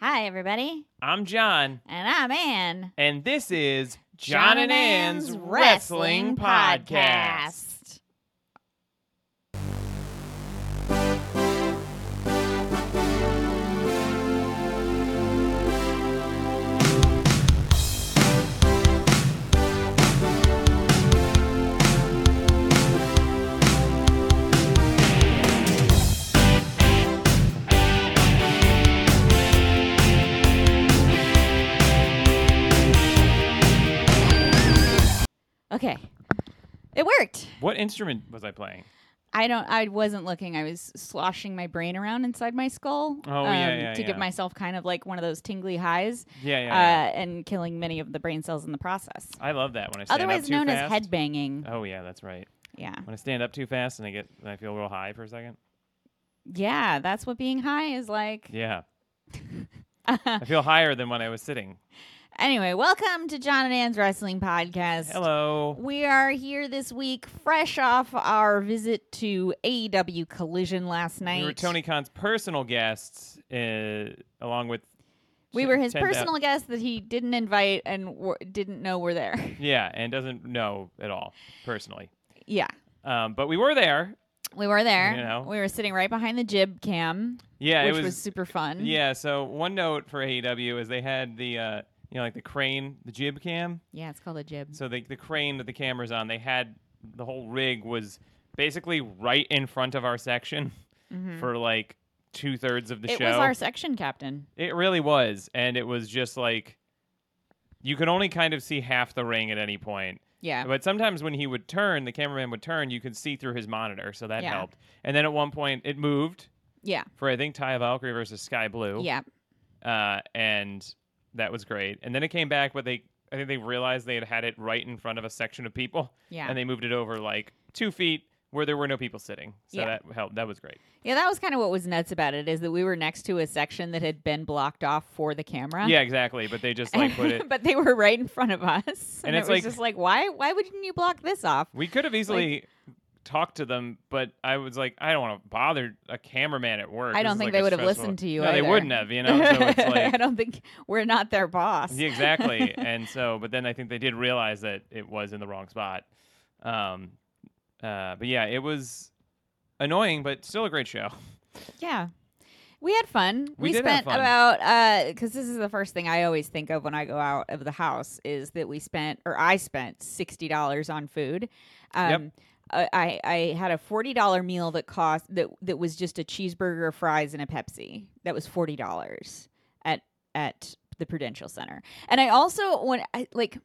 Hi, everybody. I'm John, And I'm Ann. and this is John and Ann's Wrestling Podcast. Okay. It worked. What instrument was I playing? I don't I wasn't looking. I was sloshing my brain around inside my skull. um, Oh, yeah, yeah, to give myself kind of like one of those tingly highs. Yeah, yeah. Uh, yeah. and killing many of the brain cells in the process. I love that when I stand Otherwise up too known fast. as head banging. Oh yeah, that's right. Yeah. When I stand up too fast and I get, and I feel real high for a second. Yeah, that's what being high is like. Yeah, I feel higher than when I was sitting. Anyway, welcome to John and Ann's Wrestling Podcast. Hello. We are here this week, fresh off our visit to AEW Collision last night. We were Tony Khan's personal guests, uh, along with. We were his 10,000 personal guests that he didn't invite and w- didn't know were there. Yeah, and doesn't know at all personally. yeah, Um, but we were there. we were there. You know. We were sitting right behind the jib cam, Yeah, which it was, was. super fun. yeah. So one note for AEW is they had the, uh, you know, like the crane, the jib cam. yeah, it's called a jib. So the the crane that the camera's on, they had the whole rig was basically right in front of our section for like two thirds of the Mm-hmm. it show. was our section captain. it really was, and it was just like you could only kind of see half the ring at any point. Yeah, But sometimes when he would turn, the cameraman would turn, you could see through his monitor, so that Yeah. helped. And then at one point, it moved yeah, for I think Taya Valkyrie versus Sky Blue. yeah. uh, and that was great. And then it came back, but they I think they realized they had had it right in front of a section of people, Yeah. and they moved it over like two feet where there were no people sitting. So Yeah. that helped. That was great. Yeah, that was kind of what was nuts about it is that we were next to a section that had been blocked off for the camera. Yeah, exactly. But they just like put it. but they were right in front of us, and, And it was like- just like, why? Why wouldn't you block this off? We could have easily talked to them, but I was like, I don't want to bother a cameraman at work. I don't is, think like, they would have listened to you. No, they wouldn't have. You know. So it's like I don't think we're not their boss. Yeah, exactly. and so, but then I think they did realize that it was in the wrong spot. Um, uh, but yeah, it was annoying, but still a great show. Yeah. We had fun. We have spent fun. about uh because this is the first thing I always think of when I go out of the house is that we spent or I spent sixty dollars on food. Um Yep. I, I had a forty dollar meal that cost that that was just a cheeseburger, fries, and a Pepsi. That was forty dollars at at the Prudential Center. And I also when I like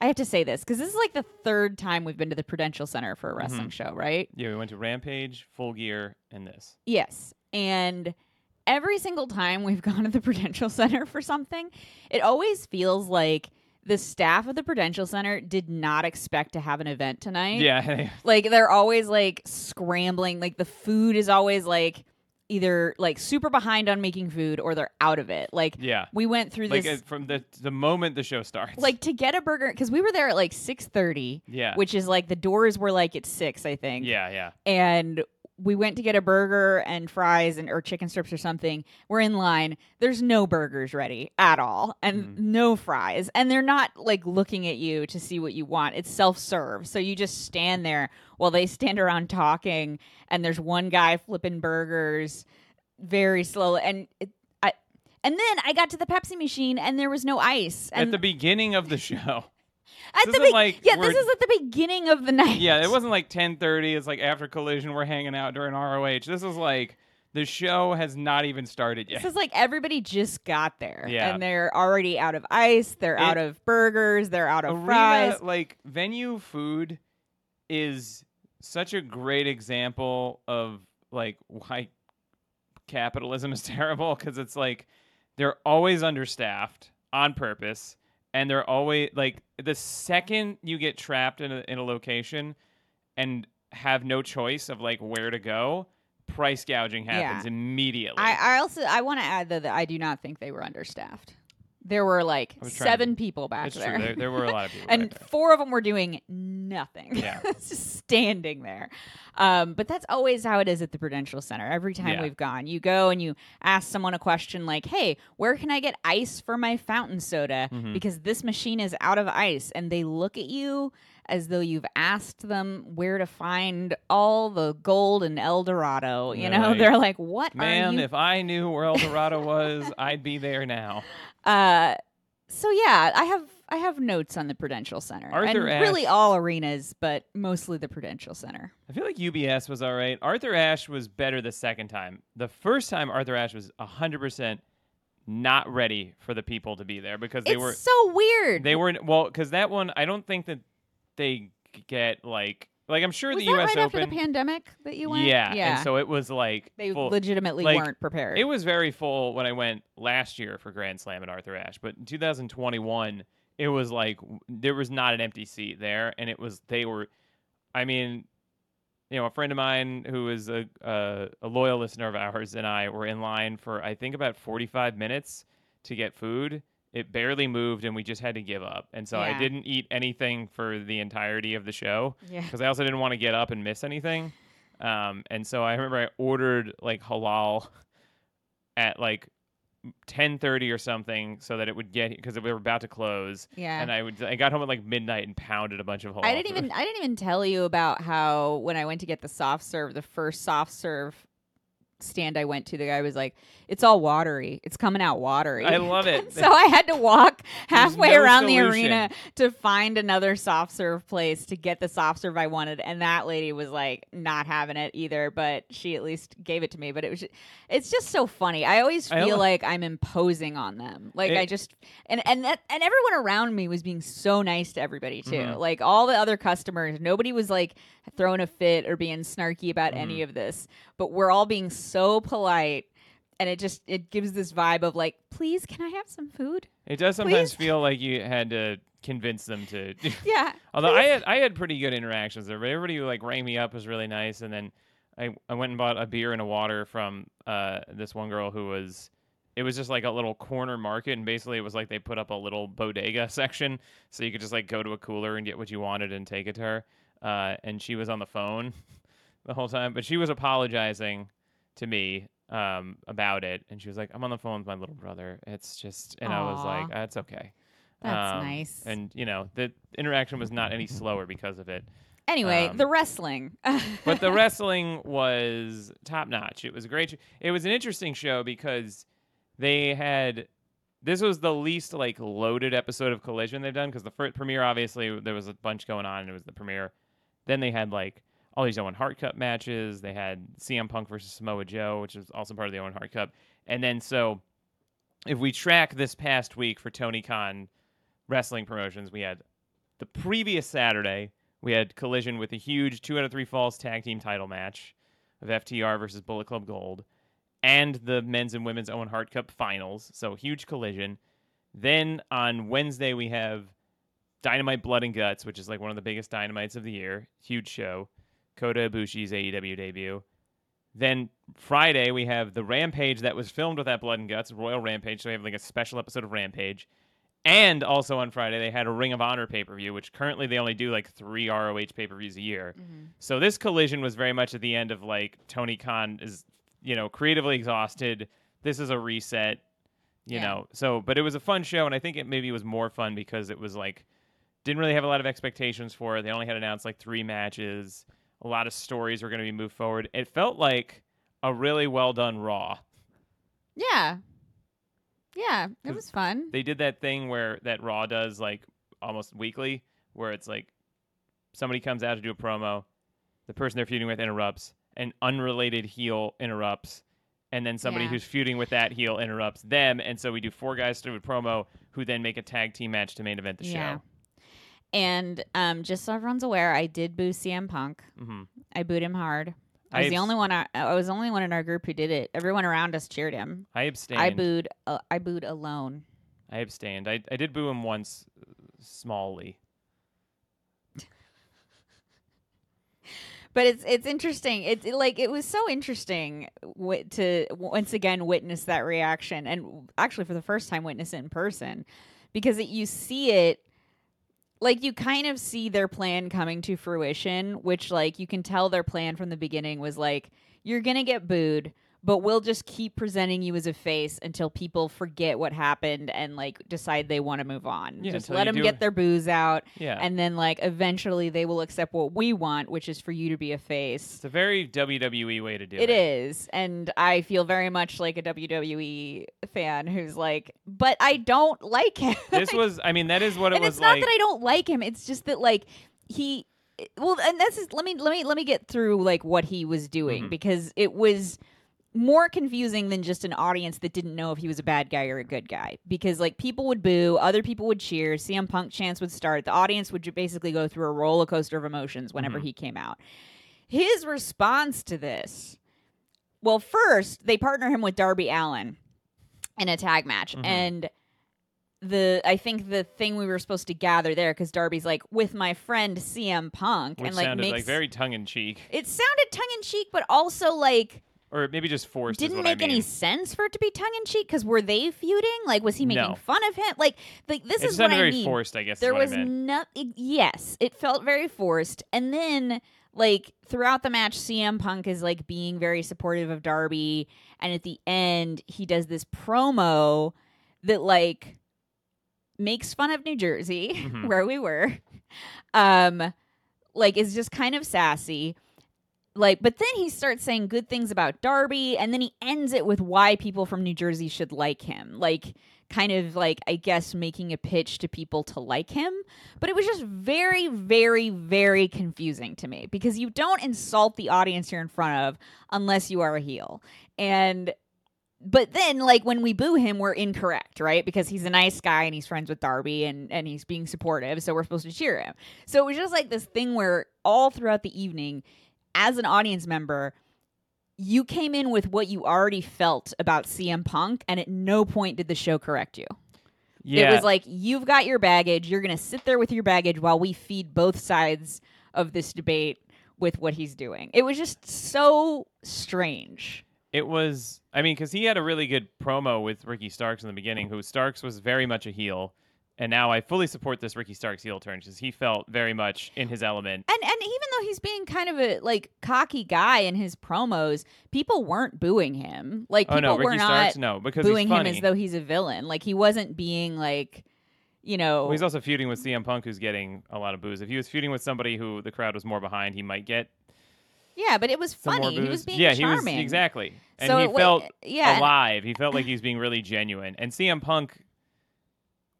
I have to say this because this is like the third time we've been to the Prudential Center for a Mm-hmm. wrestling show, right? Yeah, we went to Rampage, Full Gear, and this. Yes. And every single time we've gone to the Prudential Center for something, it always feels like the staff of the Prudential Center did not expect to have an event tonight. Yeah, Like they're always like scrambling. Like the food is always like either like super behind on making food or they're out of it. Like yeah. we went through Like this uh, from the the moment the show starts. like to get a burger because we were there at like 6.30 yeah, which is like the doors were like at 6 i think yeah, yeah. and we went to get a burger and fries and or chicken strips or something. We're in line. There's no burgers ready at all and Mm-hmm. no fries. And they're not like looking at you to see what you want. It's self-serve. So you just stand there while they stand around talking and there's one guy flipping burgers very slowly and it, I and then I got to the Pepsi machine and there was no ice. And At the beginning of the show. At this the be- like yeah, this is at the beginning of the night. Yeah, it wasn't like 10:30. It's like after Collision, we're hanging out during ROH. This is like the show has not even started yet. This is like everybody just got there. Yeah. And they're already out of ice. They're out of burgers. They're out of Arena, fries. like venue food, is such a great example of like why capitalism is terrible because it's like they're always understaffed on purpose, and they're always like the second you get trapped in a, in a location and have no choice of like where to go, price gouging happens Yeah. immediately. I, I also I want to add though that I do not think they were understaffed. There were like trying to- seven people back It's there. true. There, there were a lot of people. and four of them were doing nothing. Yeah. just standing there. Um, but that's always how it is at the Prudential Center. Every time Yeah. we've gone, you go and you ask someone a question like, "Hey, where can I get ice for my fountain soda? Mhm. Because this machine is out of ice." And they look at you as though you've asked them where to find all the gold in El Dorado. You know, they're like, "What are Man, you?" if I knew where El Dorado was, I'd be there now. Uh, so yeah, I have I have notes on the Prudential Center Arthur and really all arenas, but mostly the Prudential Center. I feel like UBS was all right. Arthur Ashe was better the second time. The first time, Arthur Ashe was 100% not ready for the people to be there because they it's were so weird. they were well because that one I don't think that they get like like I'm sure was the that U.S. right Open. after the pandemic that you went? yeah, yeah. and so it was like they full, legitimately like, weren't prepared. It was very full when I went last year for Grand Slam at Arthur Ashe, but in 2021, it was like there was not an empty seat there, and it was they were, I mean, you know, a friend of mine who is a a, a loyal listener of ours and I were in line for I think about 45 minutes to get food. It barely moved, and we just had to give up. And so I didn't eat anything for the entirety of the show yeah. because I also didn't want to get up and miss anything. Um, and so I remember I ordered like halal at like 10:30 or something so that it would get because we were about to close. Yeah. And I would I got home at like midnight and pounded a bunch of halal. I didn't food. even I didn't even tell you about how when I went to get the soft serve, the first soft serve stand I went to, the guy was like, "It's all watery. It's coming out watery." I love it. so I had to walk halfway no around the arena to find another soft serve place to get the soft serve I wanted, and that lady was like not having it either, but she at least gave it to me. But it was, it's just so funny. I always I feel lo- like I'm imposing on them. Like It- I just and and that, and everyone around me was being so nice to everybody too. Mhm. Like all the other customers, nobody was like throwing a fit or being snarky about any Mhm. of this. But we're all being so polite. And it just it gives this vibe of like, please, can I have some food? It does sometimes Please? feel like you had to convince them to Yeah, Although I had I had pretty good interactions there. Everybody who like rang me up was really nice, and then I I went and bought a beer and a water from uh this one girl who was. It was just like a little corner market, and basically it was like they put up a little bodega section, so you could just like go to a cooler and get what you wanted and take it to her. Uh, and she was on the phone the whole time, but she was apologizing to me um about it, and she was like, "I'm on the phone with my little brother. It's just," and I was like. "That's okay." that's Um, nice. And you know, the interaction was not any slower because of it. anyway, um, the wrestling. But the wrestling was top notch. It was a great. sh- It was an interesting show because they had. This was the least like loaded episode of Collision they've done because the first premiere obviously there was a bunch going on and it was the premiere. Then they had like all these Owen Hart Cup matches. They had CM Punk versus Samoa Joe, which is also part of the Owen Hart Cup. And then so if we track this past week for Tony Khan wrestling promotions, we had the previous Saturday, we had Collision with a huge two out of three falls tag team title match of FTR versus Bullet Club Gold, and the men's and women's Owen Hart Cup finals. So huge collision. Then on Wednesday we have Dynamite Blood and Guts, which is like one of the biggest dynamites of the year. Huge show. Kota Ibushi's AEW debut. Then Friday we have the Rampage that was filmed with that Blood and Guts, Royal Rampage. So we have like a special episode of Rampage. And also on Friday they had a Ring of Honor pay per view, which currently they only do like three ROH pay per views a year. Mhm. So this collision was very much at the end of like Tony Khan is, you know, creatively exhausted. This is a reset, you Yeah. know. So, but it was a fun show, and I think it maybe was more fun because it was like didn't really have a lot of expectations for it. They only had announced like three matches. A lot of stories were going to be moved forward. It felt like a really well done Raw. Yeah. Yeah, it was fun. They did that thing where that Raw does like almost weekly, where it's like somebody comes out to do a promo, the person they're feuding with interrupts, an unrelated heel interrupts, and then somebody Yeah. who's feuding with that heel interrupts them, and so we do four guys a promo who then make a tag team match to main event the Yeah. show. And um, just so everyone's aware, I did boo CM Punk. hmm I booed him hard. I was I the only one. I, I was the only one in our group who did it. Everyone around us cheered him. I abstained. I booed. Uh, I booed alone. I abstained. I, I did boo him once, uh, smallly. but it's it's interesting. It's it, like it was so interesting w- to once again witness that reaction, and actually for the first time witness it in person, because it, you see it. Like you kind of see their plan coming to fruition, which like you can tell their plan from the beginning was like you're gonna get booed, but we'll just keep presenting you as a face until people forget what happened and like decide they want to move on. Yeah, just let them do- get their booze out, Yeah. and then like eventually they will accept what we want, which is for you to be a face. it's a very WWE way to do It it. is, and I feel very much like a WWE fan who's like, but I don't like him. This was, I mean, that is what it and was it's not like. that I don't like him. It's just that like he, well, and this is let me let me let me get through like what he was doing Mhm. because it was more confusing than just an audience that didn't know if he was a bad guy or a good guy because like people would boo other people would cheer cm punk chance would start the audience would basically go through a roller coaster of emotions whenever Mhm. he came out his response to this well first they partner him with darby Allin in a tag match Mhm. and the I think the thing we were supposed to gather there because Darby's like with my friend CM Punk which and like sounded makes like very tongue in cheek, it sounded tongue in cheek, but also like or maybe just forced. didn't what make I mean. any sense for it to be tongue in cheek because were they feuding? Like was he making No. fun of him? Like like this It is what sounded I very mean. forced, I guess. there was no yes, it felt very forced, and then. Like throughout the match, CM Punk is like being very supportive of Darby, and at the end, he does this promo that like makes fun of New Jersey, Mhm. where we were. Um, like is just kind of sassy. Like, but then he starts saying good things about Darby, and then he ends it with why people from New Jersey should like him. Like, kind of like I guess making a pitch to people to like him. But it was just very, very, very confusing to me because you don't insult the audience you're in front of unless you are a heel. And but then like when we boo him we're incorrect right because he's a nice guy and he's friends with darby and and he's being supportive so we're supposed to cheer him so it was just like this thing where all throughout the evening as an audience member you came in with what you already felt about CM Punk and at no point did the show correct you. Yeah, It was like you've got your baggage, you're going to sit there with your baggage while we feed both sides of this debate with what he's doing. It was just so strange. It was, I mean, because he had a really good promo with Ricky Starks in the beginning, who Starks was very much a heel. And now I fully support this Ricky Starks heel turn because he felt very much in his element. And and even though he's being kind of a like cocky guy in his promos, people weren't booing him. Like Oh people no, were Ricky not Starks, no, because booing he's him as though he's a villain. Like he wasn't being like, you know, Well, he's also feuding with CM Punk, who's getting a lot of boos. If he was feuding with somebody who the crowd was more behind, he might get yeah, but it was funny. He was being yeah, charming. he was exactly, and So he felt yeah, and- alive. He felt like he was being really genuine. And CM Punk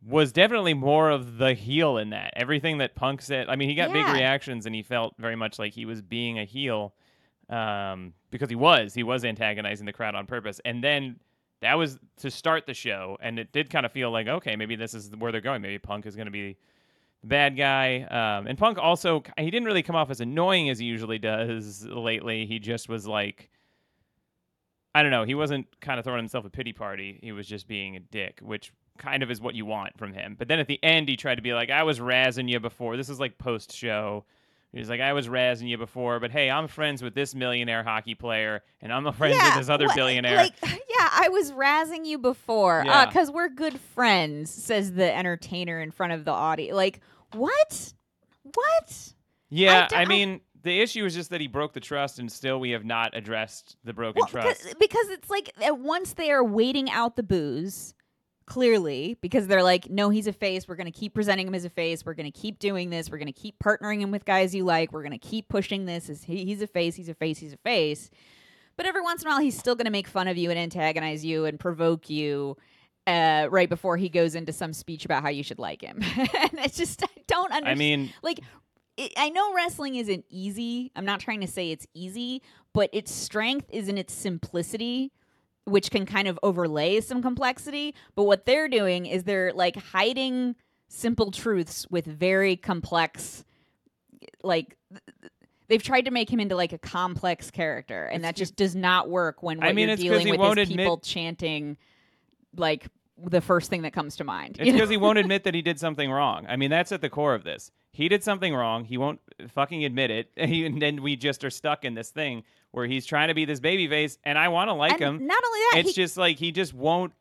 was definitely more of the heel in that. Everything that Punk said, I mean, he got big reactions, and he felt very much like he was being a heel um, because he was. He was antagonizing the crowd on purpose. And then that was to start the show, and it did kind of feel like, okay, maybe this is where they're going. Maybe Punk is going to be the bad guy. Um, and Punk also, he didn't really come off as annoying as he usually does lately. He just was like, I don't know. He wasn't kind of throwing himself a pity party. He was just being a dick, which kind of is what you want from him. But then at the end, he tried to be like, I was razzing you before. This is like post show. He's like, I was razzing you before, but hey, I'm friends with this millionaire hockey player, and I'm friends with yeah, this other billionaire. Like, yeah, I was razzing you before Yeah. because we're good friends, says the entertainer in front of the audience. Like, what? What? yeah, I mean, the issue is just that he broke the trust, and still we have not addressed the broken Well, trust. because, because it's like uh, once they are waiting out the booze, clearly, because they're like, no, he's a face. We're going to keep presenting him as a face. We're going to keep doing this. We're going to keep partnering him with guys you like. We're going to keep pushing this. As he, he's a face. He's a face. He's a face. But every once in a while, he's still going to make fun of you and antagonize you and provoke you. Uh, right before he goes into some speech about how you should like him, and it's just I don't understand I mean, like it, I know wrestling isn't easy. I'm not trying to say it's easy, but its strength is in its simplicity, which can kind of overlay some complexity. But what they're doing is they're like hiding simple truths with very complex like th- th- they've tried to make him into like a complex character and that ju- just does not work when what I mean, you're it's 'cause dealing he with won't is admit- people chanting like the first thing that comes to mind. It's you know? because he won't admit that he did something wrong. I mean, that's at the core of this. he did something wrong. He won't fucking admit it, and then we just are stuck in this thing where he's trying to be this baby face, and I want to like and him. Not only that, It's he, just like he just won't.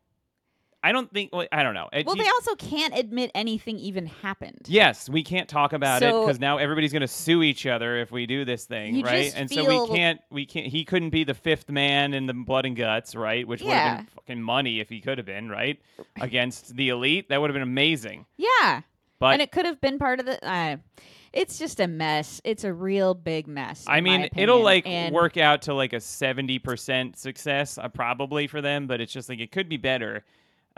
I don't think. well, I don't know. It- well, he- they also can't admit anything even happened. Yes, we can't talk about it because now everybody's going to sue each other if we do this thing, right? And so we can't, we can't. He couldn't be the fifth man in the blood and guts, right? Which would have been fucking money if he could have been, right? Against the elite, that would have been amazing. Yeah, But and it could have been part of the. Uh, it's just a mess. It's a real big mess. I mean, it'll like And- work out to like a seventy percent success, uh, probably for them. But it's just like it could be better.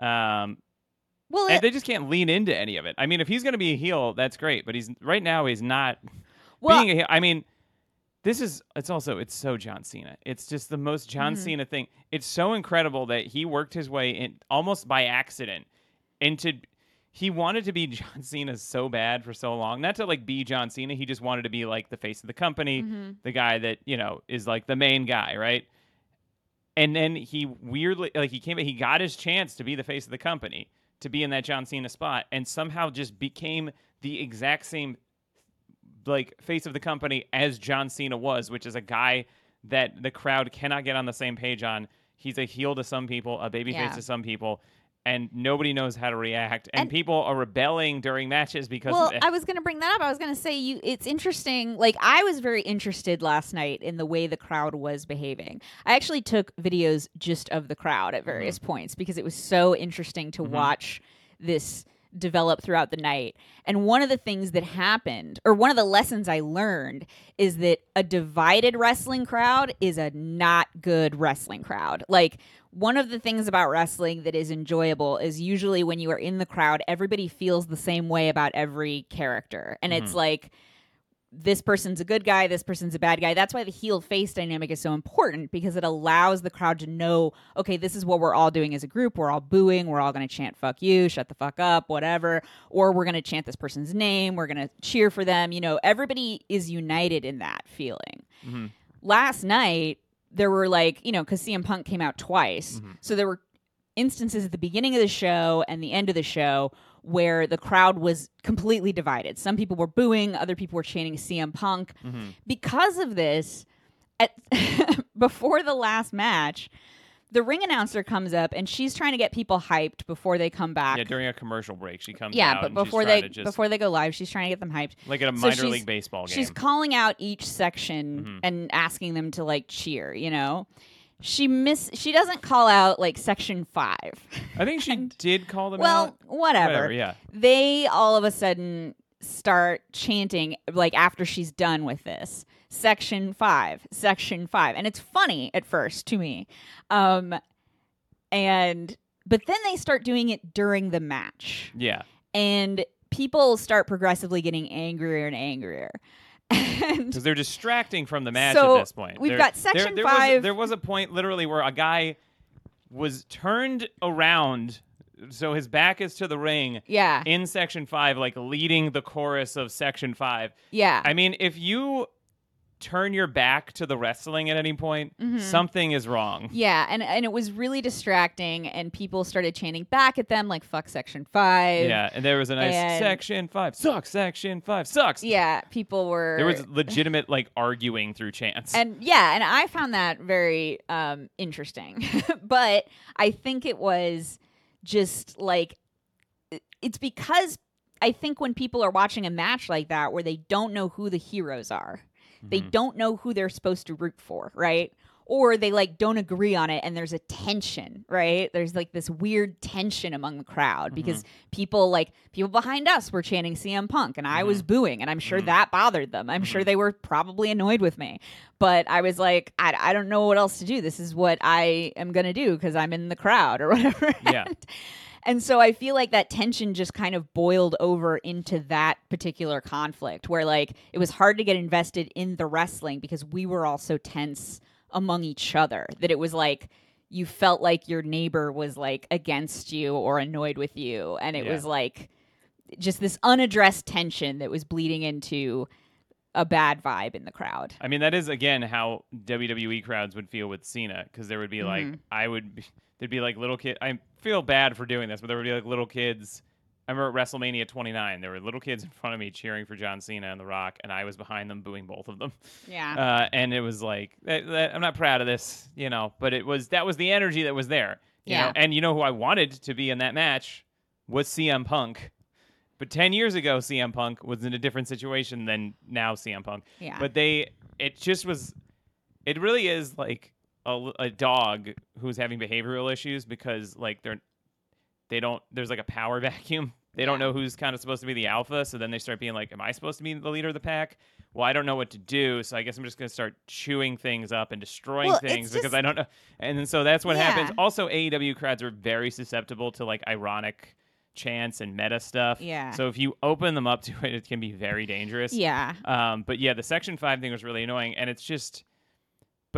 Um, Well, and it, they just can't lean into any of it. I mean, if he's going to be a heel, that's great. But he's right now he's not well, being a heel. I mean, this is it's also it's so John Cena. It's just the most John Mhm. Cena thing. It's so incredible that he worked his way in almost by accident into. He wanted to be John Cena so bad for so long. Not to like be John Cena. He just wanted to be like the face of the company, mhm. the guy that you know is like the main guy, right? And then he weirdly like he came he got his chance to be the face of the company, to be in that John Cena spot, and somehow just became the exact same like face of the company as John Cena was, which is a guy that the crowd cannot get on the same page on. He's a heel to some people, a babyface Yeah. to some people, and nobody knows how to react. And, And- people are rebelling during matches because Well, of it. I was going to bring that up. I was going to say you. It's interesting. Like I was very interested last night in the way the crowd was behaving. I actually took videos just of the crowd at various points because it was so interesting to Mhm. watch this develop throughout the night. And one of the things that happened, or one of the lessons I learned, is that a divided wrestling crowd is a not good wrestling crowd. Like one of the things about wrestling that is enjoyable is usually when you are in the crowd, everybody feels the same way about every character. And it's Mhm. like this person's a good guy, this person's a bad guy. That's why the heel face dynamic is so important because it allows the crowd to know, okay, this is what we're all doing as a group. We're all booing, we're all going to chant fuck you, shut the fuck up, whatever, or we're going to chant this person's name, we're going to cheer for them. You know, everybody is united in that feeling Mhm. last night there were like you know because CM Punk came out twice, Mhm. so there were instances at the beginning of the show and the end of the show where the crowd was completely divided. Some people were booing, other people were chanting CM Punk. Mhm. Because of this, at before the last match, the ring announcer comes up and she's trying to get people hyped before they come back. Yeah, during a commercial break, she comes Yeah, out but and she's before they just, before they go live, she's trying to get them hyped. like at a minor she's- league baseball game. She's calling out each section Mhm. and asking them to like cheer, you know? She miss she doesn't call out like section 5. I think she and- did call them well, out. whatever. yeah. They all of a sudden start chanting like after she's done with this. Section 5, section 5. And it's funny at first to me. Um and but then they start doing it during the match Yeah. and people start progressively getting angrier and angrier. And Because they're distracting from the match So, at this point. we've There- got section there was- five- there was a point literally where a guy was turned around, so his back is to the ring yeah, in section five, like leading the chorus of section five. yeah. I mean, if you turn your back to the wrestling at any point, Mhm. something is wrong. Yeah, and and it was really distracting, and people started chanting back at them like "fuck Section 5. Yeah, and there was a nice And- section five sucks, section five sucks. yeah. People were There was legitimate like arguing through chants. and yeah, and I found that very um, interesting, but I think it was just like it's because I think when people are watching a match like that where they don't know who the heroes are, they Mhm. don't know who they're supposed to root for, right? Or they like don't agree on it and there's a tension, right? There's like this weird tension among the crowd mm-hmm. because people like people behind us were chanting CM Punk and I was mm-hmm. booing and I'm sure mm-hmm. that bothered them. I'm sure they were probably annoyed with me. But I was like, I, I don't know what else to do. This is what I am going to do because I'm in the crowd or whatever. Yeah. And- and so I feel like that tension just kind of boiled over into that particular conflict where like it was hard to get invested in the wrestling because we were all so tense among each other that it was like you felt like your neighbor was like against you or annoyed with you and it Yeah. was like just this unaddressed tension that was bleeding into a bad vibe in the crowd. I mean, that is again how WWE crowds would feel with Cena, because there would be like Mhm. I would, be, there'd be like little kid. I feel bad for doing this, but there would be like little kids I remember at WrestleMania 29, there were little kids in front of me cheering for John Cena and The Rock, and I was behind them booing both of them. Yeah. Uh, and it was like, that, that- I'm not proud of this, you know, but it was that was the energy that was there. you know? Yeah. And you know who I wanted to be in that match was CM Punk. But 10 years ago, CM Punk was in a different situation than now CM Punk. yeah. But they, it just was, it really is like a, a dog who's having behavioral issues because like they're, they don't, there's like a power vacuum. They don't know who's kind of supposed to be the alpha. So then they start being like, am I supposed to be the leader of the pack? Well, I don't know what to do. So I guess I'm just going to start chewing things up and destroying Well, things because just- I don't know. And then so that's what happens. Also, AEW crowds are very susceptible to like ironic chants and meta stuff. Yeah. So if you open them up to it, it can be very dangerous. yeah. Um, but yeah, the Section Five thing was really annoying, and it's just.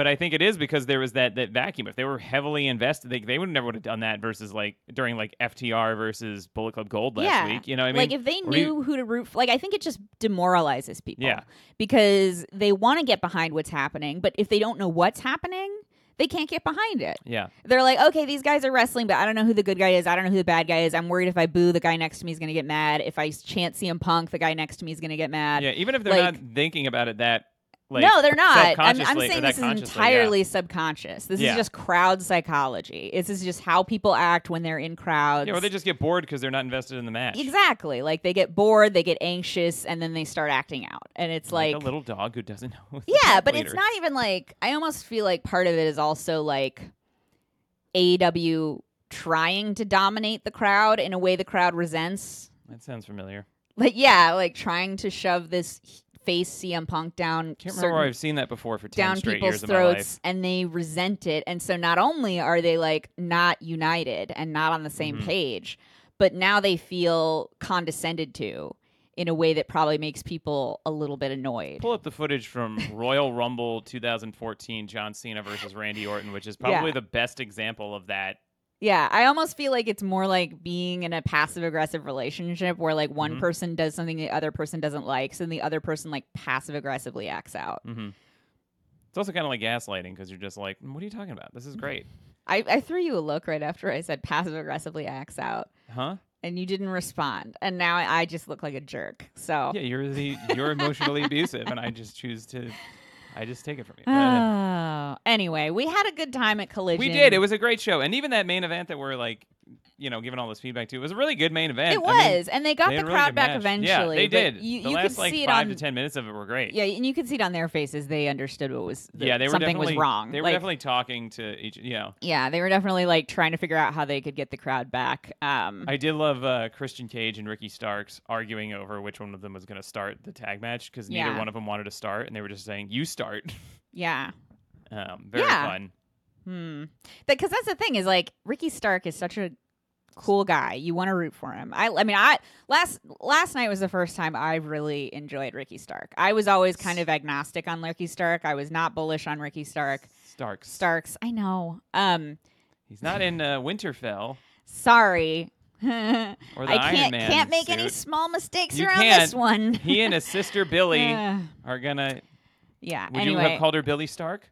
But I think it is because there was that, that vacuum. If they were heavily invested, they, they would never would have done that versus like during like FTR versus Bullet Club Gold last Yeah. week. You know what I mean? like if they or you- knew who to root for, like I think it just demoralizes people. Yeah. Because they want to get behind what's happening, but if they don't know what's happening, they can't get behind it. yeah, They're like, okay, these guys are wrestling, but I don't know who the good guy is. I don't know who the bad guy is. I'm worried if I boo, the guy next to me is going to get mad. If I chant CM Punk, the guy next to me is going to get mad. yeah. Even if they're like- not thinking about it that like no, they're not. I'm, I'm saying this is consciously, yeah. entirely subconscious. This Yeah. is just crowd psychology. This is just how people act when they're in crowds. Yeah, or they just get bored because they're not invested in the match. Exactly. Like they get bored, they get anxious, and then they start acting out. And it's like, a little dog who doesn't know. yeah, but it's not even like I almost feel like part of it is also like AEW trying to dominate the crowd in a way the crowd resents. That sounds familiar. Like yeah, like trying to shove this face CM Punk down Can't remember where I've seen that before for ten down straight people's years of my life. throats and they resent it and so not only are they like not united and not on the same Mhm. page but now they feel condescended to in a way that probably makes people a little bit annoyed Pull up the footage from Royal Rumble 2014, John Cena versus Randy Orton, which is probably Yeah. the best example of that. Yeah i almost feel like it's more like being in a passive aggressive relationship where like one Mhm. person does something the other person doesn't like so then the other person like passive aggressively acts out hmm It's also kind of like gaslighting because you're just like, "What are you talking about? This is great, I, I threw you a look right after i said passive aggressively acts out huh?" and you didn't respond and now i just look like a jerk so Yeah, you're the you're emotionally abusive, and I just choose to, I just take it from you. Uh, oh, anyway, we had a good time at Collision. we did. It was a great show, and even that main event that we're like, you know, giving all this feedback to, it was a really good main event. It I mean, was, and they got they the a really crowd back match. eventually. Yeah, they did. You, the you last could like five on. to ten minutes of it were great. Yeah, and you could see it on their faces. They understood what was that yeah, they were something was wrong. They were Like, definitely talking to each. You know, yeah, they were definitely like trying to figure out how they could get the crowd back. Um, I did love uh, Christian Cage and Ricky Starks arguing over which one of them was going to start the tag match because neither Yeah. one of them wanted to start, and they were just saying, "You start." yeah, um, very Yeah. fun. hmm. Because that's the thing is like Ricky Stark is such a cool guy. You want to root for him. I, I mean, I last last night was the first time I really enjoyed Ricky Stark. I was always kind of agnostic on Ricky Stark. I was not bullish on Ricky Stark. Starks. Starks, I know. Um, He's not in uh, Winterfell sorry. or the I can't Man can't make any small mistakes You around can't. this one. He and his sister Billy are gonna. yeah. Would anyway, you have called her Billy Stark?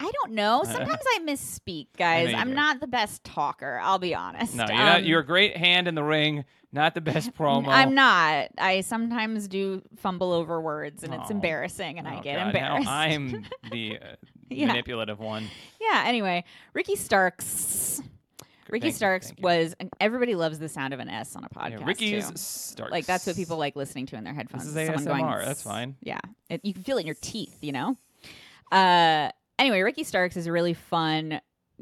I don't know. Sometimes I misspeak, guys. you I'm do. not the best talker. I'll be honest. No, you're not. Um, You're a great hand in the ring. Not the best promo. I'm not. I sometimes do fumble over words, and it's Oh. embarrassing, and I Oh, get God, embarrassed. Now I'm the uh, Yeah. manipulative one. yeah. Anyway, Ricky Starks. Ricky Thank you, Starks thank you. was. and Everybody loves the sound of an S on a podcast. Yeah, Ricky's too. Starks. Like that's what people like listening to in their headphones. is Someone going, ASMR, that's fine. Yeah, it, you can feel it in your teeth. You know. Uh, anyway, Ricky Starks is a really fun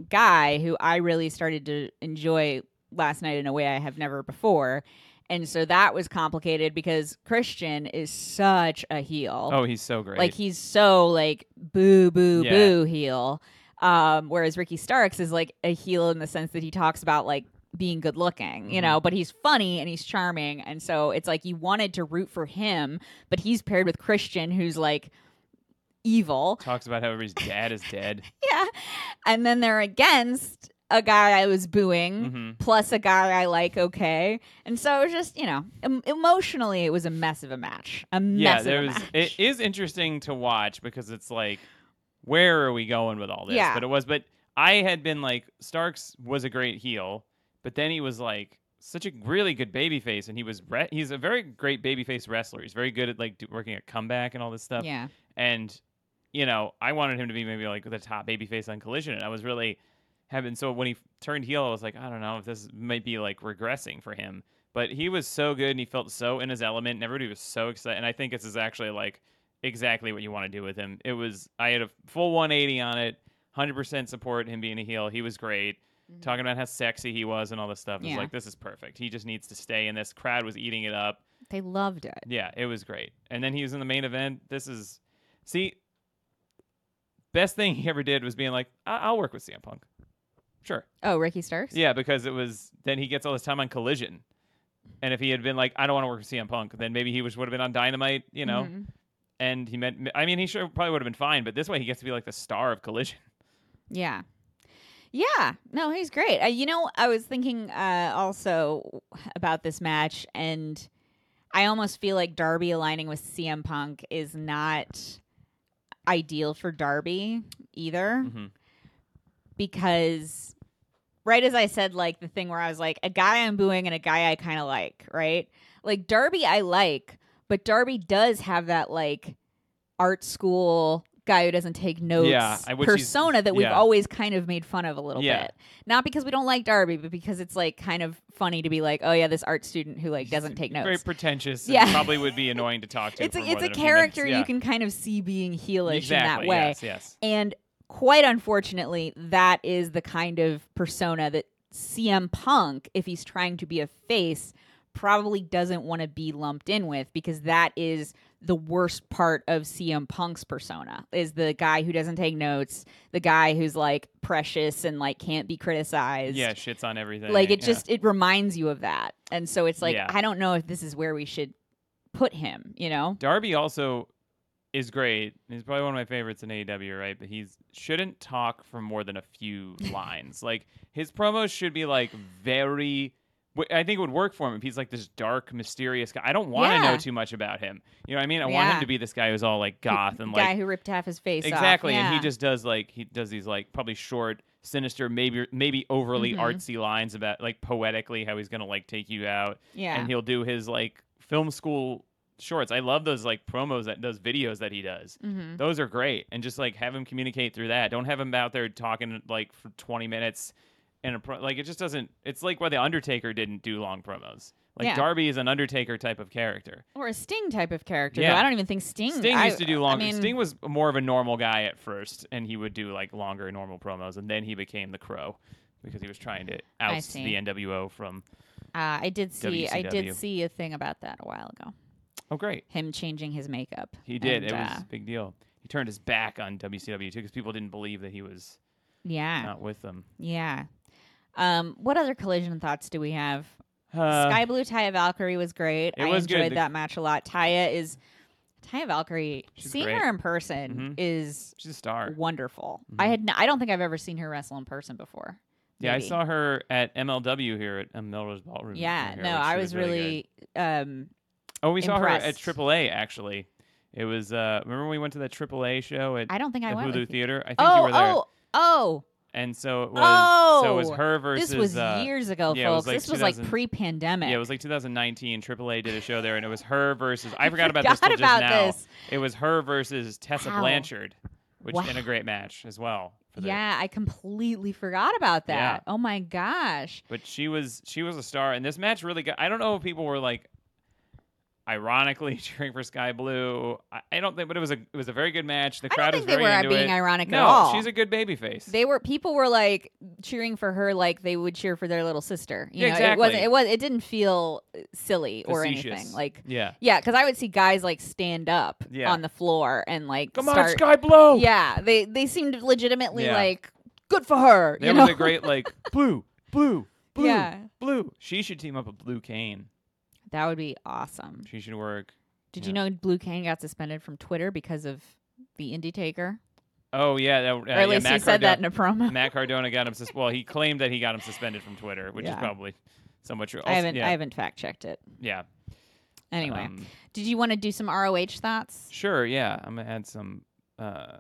guy who I really started to enjoy last night in a way I have never before. And so that was complicated because Christian is such a heel. Oh, he's so great. Like he's so like boo boo Yeah. boo heel. Um, whereas Ricky Starks is like a heel in the sense that he talks about like being good looking, you Mhm. know, but he's funny and he's charming. And so it's like you wanted to root for him, but he's paired with Christian who's like evil. talks about how his dad is dead. Yeah. And then they're against a guy I was booing. hmm Plus a guy I like, okay, and so it was just you know em- emotionally it was a mess of a match, a mess Yeah, of a there's. match. It is interesting to watch because it's like, where are we going with all this? Yeah. But it was. But I had been like, Starks was a great heel, but then he was like such a really good baby face, and he was re- he's a very great baby face wrestler. He's very good at like do- working at comeback and all this stuff. Yeah. And you know, I wanted him to be maybe like the top baby face on Collision, and I was really having. So when he turned heel, I was like, I don't know if this might be like regressing for him. But he was so good, and he felt so in his element, and everybody was so excited. And I think this is actually like exactly what you want to do with him. It was I had a full 180 on it, 100% support him being a heel. He was great mm-hmm. talking about how sexy he was and all this stuff. It's Yeah. like this is perfect. He just needs to stay in this. Crowd was eating it up. They loved it. Yeah, it was great. And then he was in the main event. This is see, best thing he ever did was being like, I- I'll work with CM Punk. Sure. Oh, Ricky Starks? Yeah, because it was then he gets all this time on Collision. And if he had been like, I don't want to work with CM Punk, then maybe he was, would have been on Dynamite, you know. Mhm. And he meant, I mean, he sure probably would have been fine, but this way he gets to be like the star of Collision. Yeah. Yeah. No, he's great. Uh, you know, I was thinking uh, also about this match, and I almost feel like Darby aligning with CM Punk is not ideal for Darby either hmm because right as I said, like the thing where I was like, a guy I'm booing and a guy I kind of like, right? Like Darby, I like, but Darby does have that like art school guy who doesn't take notes Yeah, I- which he's- persona that we've yeah. always kind of made fun of a little Yeah. bit. Not because we don't like Darby, but because it's like kind of funny to be like, oh yeah, this art student who like doesn't take notes. Very pretentious. Yeah. Probably would be annoying to talk to. It's a, it's a character you can kind of see being heelish exactly, in that way. Yes, yes. And quite unfortunately, that is the kind of persona that CM Punk, if he's trying to be a face, probably doesn't want to be lumped in with because that is the worst part of CM Punk's persona is the guy who doesn't take notes, the guy who's like precious and like can't be criticized. Yeah, shits on everything. Like it yeah. just it reminds you of that. And so it's like Yeah. I don't know if this is where we should put him, you know? Darby also is great. He's probably one of my favorites in AEW, right? But he's shouldn't talk for more than a few lines. Like his promos should be like very. I think it would work for him if he's like this dark, mysterious guy. I don't want to know too much about him. You know what I mean? I want him to be this guy who's all like goth and like the guy who ripped half his face off. exactly, and he just does like he does these like probably short, sinister, maybe maybe overly Mhm. artsy lines about like poetically how he's gonna like take you out yeah. and he'll do his like film school shorts. I love those like promos that those videos that he does. mm-hmm. Those are great, and just like have him communicate through that. Don't have him out there talking like for twenty minutes, and a pro- like it just doesn't. It's like why the Undertaker didn't do long promos. Like Yeah. Darby is an Undertaker type of character. or a Sting type of character. though. Yeah. I don't even think Sting. Sting I- used to do I longer. mean, Sting was more of a normal guy at first, and he would do like longer normal promos, and then he became the Crow because he was trying to I oust see. the NWO from. Uh, I did see. I did see a thing about that a while ago. Oh, great! Him changing his makeup. He did. And, it was uh, a big deal. He turned his back on WCW too because people didn't believe that he was yeah. not with them. Yeah. Um, what other collision thoughts do we have? Uh, Sky Blue Taya Valkyrie was great. I was enjoyed The- that match a lot. Taya is Taya Valkyrie. She's seeing great. her in person Mhm. is she's a star. wonderful. I Mhm. had. N- I don't think I've ever seen her wrestle in person before. Yeah, I saw her at MLW here at um, Melrose Ballroom. Yeah. here, No, I was good. really. um, Oh, we saw her at. AAA actually. It was. uh Remember when we went to that AAA show at I don't think I the went. Hulu. Theater? I think Oh, you were there. oh, oh! And so it was. so it was Oh, her versus. This was uh, years ago, yeah, it was folks. like this was like pre-pandemic. Yeah, it was like 2019. AAA did a show there, and it was her versus. I forgot about this till about just now. this. It was her versus Tessa Wow. Blanchard, which in a great match as well. Yeah, I completely forgot about that. Yeah. Oh my gosh. but she was she was a star, and this match really got. I don't know if people were like, ironically cheering for Sky Blue. I, I don't think, but it was a it was a very good match. The I crowd don't was they very were being it. ironic no, at all. she's a good baby face. they were people were like cheering for her like they would cheer for their little sister. You Yeah, know, it wasn't exactly. it was it didn't feel uh, silly or anything. Like yeah, yeah, because I would see guys like stand up Yeah. on the floor and like come on. Sky Blue. Yeah, they they seemed legitimately Yeah. like good for her. there you was know? a great like blue, blue, blue, blue. She should team up with Blue Kane. That would be awesome. She should work. Did Yeah. you know Blue Kane got suspended from Twitter because of the Indie Taker? Oh yeah, that, uh, or at yeah, least Matt he said that in Cardona- a promo. Matt Cardona got him. Sus- well, he claimed that he got him suspended from Twitter, which Yeah. is probably somewhat true. I haven't yeah, I haven't fact checked it. yeah. Anyway, Um, did you want to do some ROH thoughts? sure. Yeah, I'm gonna add some. Uh,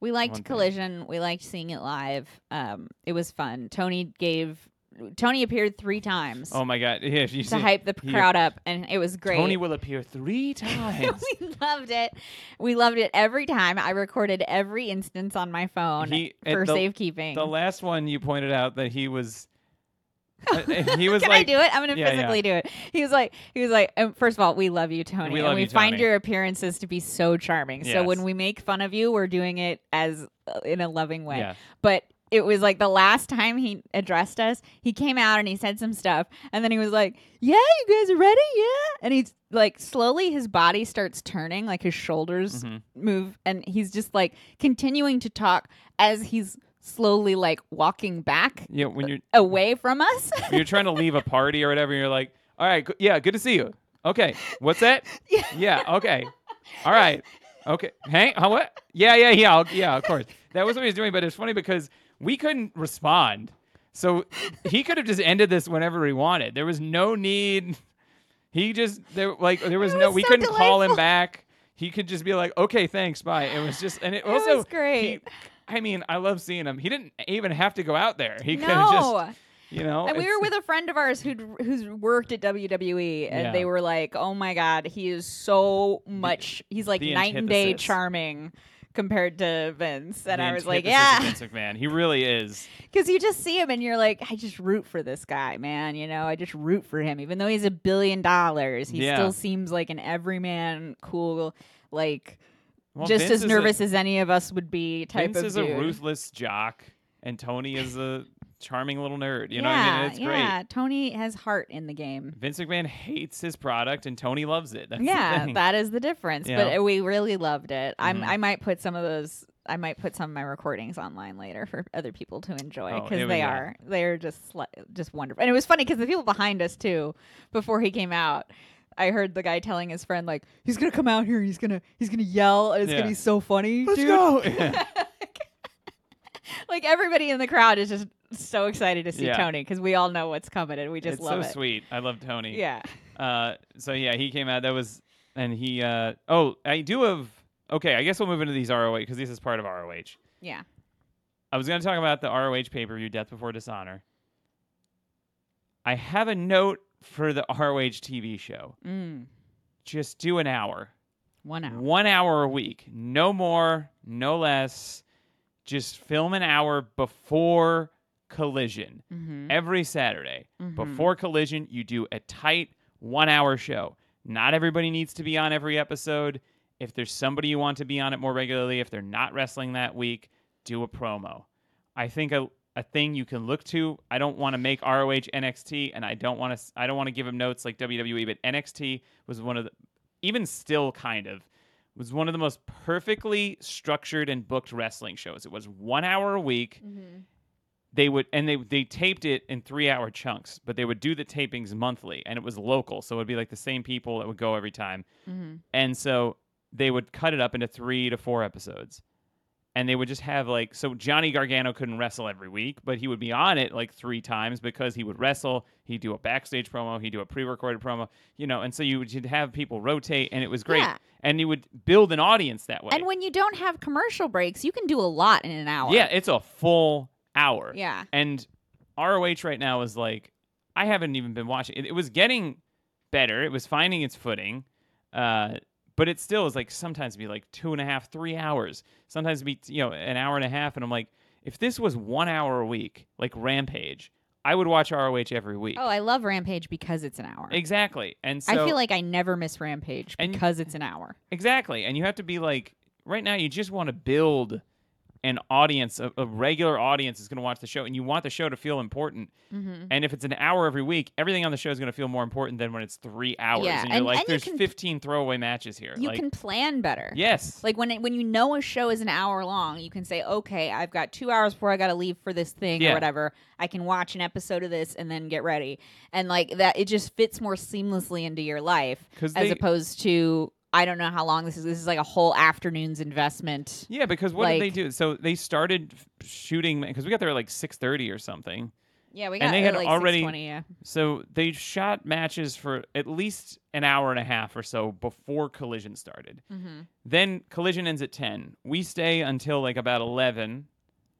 We liked one thing. Collision. We liked seeing it live. Um, it was fun. Tony gave Tony appeared three times Oh my god! Yeah, you to see, hype the he- crowd up, and it was great. Tony will appear three times. we loved it. We loved it every time. I recorded every instance on my phone He- for the- safekeeping. the last one you pointed out that he was. uh, he was Can like, I do it? I'm gonna Yeah, yeah. physically do it. He was like, he was like, um, first of all, we love you, Tony, We and we you, find Tony. your appearances to be so charming. So when we make fun of you, we're doing it as uh, in a loving way. Yeah. But it was like the last time he addressed us, he came out and he said some stuff, and then he was like, "Yeah, you guys are ready, yeah," and he's like, slowly his body starts turning, like his shoulders Mhm. move, and he's just like continuing to talk as he's slowly like walking back Yeah, when you're away from us. you're trying to leave a party or whatever, you're like, all right, yeah, good to see you. Okay, what's that? Yeah. Yeah, okay, all right, okay. Hey, how what? Yeah, yeah, yeah, I'll- yeah. Of course, that was what he was doing. But it's funny because we couldn't respond, so he could have just ended this whenever he wanted. There was no need. He just there like there was It no. was we couldn't call him back. He could just be like, okay, thanks, bye. It was just, and it, It also was great. he- I mean, I love seeing him. He didn't even have to go out there. He could have just, no. you know. And we were with a friend of ours who who's worked at WWE, and Yeah. they were like, "Oh my god, he is so much. He's like night and day charming compared to Vince." And the I was like, "Yeah," Vince McMahon. He really is. because you just see him and you're like, "I just root for this guy, man. You know, I just root for him, even though he's a billion dollars. He Yeah. still seems like an everyman, cool, like." Well, just Vince as is a- nervous as any of us would be type Vince of is dude. a ruthless jock, and Tony is a charming little nerd. You know yeah, what I mean? It's yeah. great. Tony has heart in the game. Vince McMahon hates his product, and Tony loves it. That's yeah, that is the difference. Yeah. But we really loved it. I'm. Mhm. I might put some of those. I might put some of my recordings online later for other people to enjoy Oh, because we they go. are they're just just wonderful. And it was funny because the people behind us too, before he came out. I heard the guy telling his friend like he's gonna come out here, he's gonna he's gonna yell, and it's Yeah. gonna be so funny. Let's dude." go. Yeah. like everybody in the crowd is just so excited to see Yeah. Tony because we all know what's coming and we just it's love so it. sweet. I love Tony. Yeah. Uh, so yeah, he came out. That was, and he. Uh, oh, I do have. Okay, I guess we'll move into these ROH because this is part of ROH. Yeah. I was going to talk about the ROH pay per view, Death Before Dishonor. I have a note for the ROH TV show. Mm. Just do an hour. One hour. One hour a week. No more, no less. Just film an hour before collision Mm-hmm. every Saturday. Mhm. Before collision, you do a tight one hour show. Not everybody needs to be on every episode. If there's somebody you want to be on it more regularly, if they're not wrestling that week, do a promo. I think a, a thing you can look to. I don't want to make ROH NXT, and I don't want to. I don't want to give them notes like WWE, but NXT was one of the, even still kind of, was one of the most perfectly structured and booked wrestling shows. It was one hour a week Mm-hmm. They would and they they taped it in three hour chunks but they would do the tapings monthly and it was local so it would be like the same people that would go every time Mm-hmm. and so they would cut it up into three to four episodes and they would just have like so johnny gargano couldn't wrestle every week but he would be on it like three times because he would wrestle he'd do a backstage promo he'd do a pre-recorded promo you know and so you would you'd have people rotate and it was great Yeah. and you would build an audience that way And when you don't have commercial breaks, you can do a lot in an hour. yeah it's a full hour Yeah. and ROH right now is like, I haven't even been watching. It, it was getting better. It was finding its footing, uh, but it still is like sometimes be like two and a half, three hours. Sometimes be you know an hour and a half, and I'm like, if this was one hour a week, like Rampage, I would watch ROH every week. Oh, I love Rampage because it's an hour. exactly. And so I feel like I never miss Rampage And- because it's an hour. Exactly. And you have to be like, right now, you just want to build an audience, a, a regular audience is going to watch the show, and you want the show to feel important. Mm-hmm. And if it's an hour every week, everything on the show is going to feel more important than when it's three hours. Yeah, And you're and- like, and you there's can- 15 throwaway matches here. You like, can plan better. yes. Like when it, when you know a show is an hour long, you can say, okay, I've got two hours before I got to leave for this thing Yeah. or whatever. I can watch an episode of this and then get ready, and like that, it just fits more seamlessly into your life as they- opposed to I don't know how long this is. This is like a whole afternoon's investment. yeah, because what did they do? So they started shooting because we got there at like 6:30 or something. Yeah, we And got they had like already- 620, yeah. So they shot matches for at least an hour and a half or so before Collision started. Mm-hmm. Then Collision ends at 10. We stay until like about 11,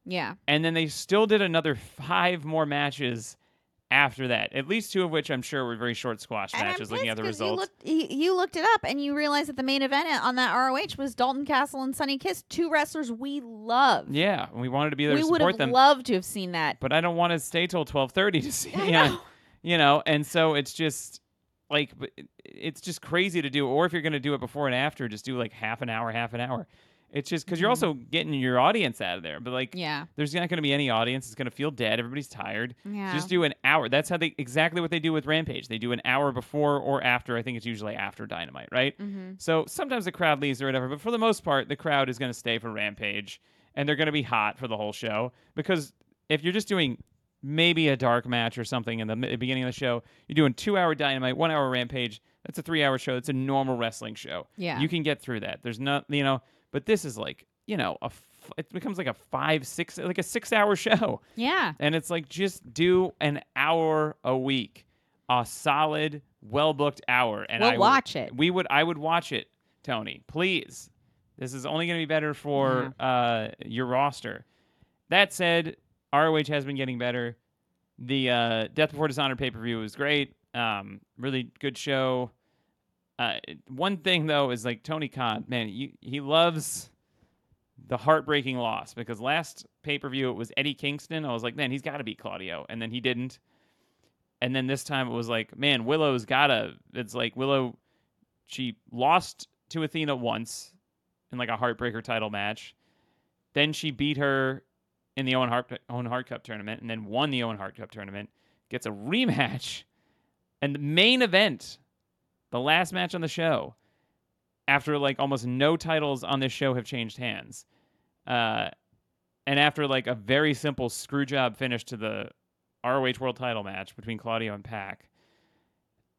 Yeah. and then they still did another five more matches after that. At least two of which I'm sure were very short squash And matches. Looking at the results, You looked, you, looked it up and you realized that the main event on that ROH was Dalton Castle and Sonny Kiss, two wrestlers we love. yeah, we wanted to be there we would have them, loved to have seen that. but I don't want to stay till 12:30 to see. I yeah, know. you know, and so it's just like it's just crazy to do. Or if you're going to do it before and after, just do like half an hour, half an hour. It's just because you're Mhm. also getting your audience out of there. But like, Yeah. there's not going to be any audience. It's going to feel dead. Everybody's tired. Yeah. Just do an hour. That's how they exactly what they do with Rampage. They do an hour before or after. I think it's usually after Dynamite, right? mm-hmm. So sometimes the crowd leaves or whatever, but for the most part, the crowd is going to stay for Rampage, and they're going to be hot for the whole show. Because if you're just doing maybe a dark match or something in the beginning of the show, you're doing two hour Dynamite, one hour Rampage. That's a three hour show. It's a normal wrestling show. Yeah. You can get through that. There's not, you know, but this is like, you know, a f- it becomes like a five, six, like a six hour show. yeah. And it's like just do an hour a week, a solid, well booked hour, and We'll I would- watch it. We would, I would watch it, Tony. Please, this is only going to be better for uh, your roster. That said, ROH has been getting better. The uh, Death Before Dishonor pay per view was great. Um, really good show. Uh, one thing though is like Tony Khan, man, you, he loves the heartbreaking loss because last pay per view it was Eddie Kingston. I was like, man, he's got to beat Claudio, and then he didn't. And then this time it was like, man, Willow's gotta. It's like Willow, she lost to Athena once in like a heartbreaker title match. Then she beat her in the Owen Hart Owen Hart Cup tournament, and then won the Owen Hart Cup tournament. Gets a rematch, and the main event, the last match on the show, after like almost no titles on this show have changed hands, uh, and after like a very simple screw job finish to the ROH World Title match between Claudio and Pac.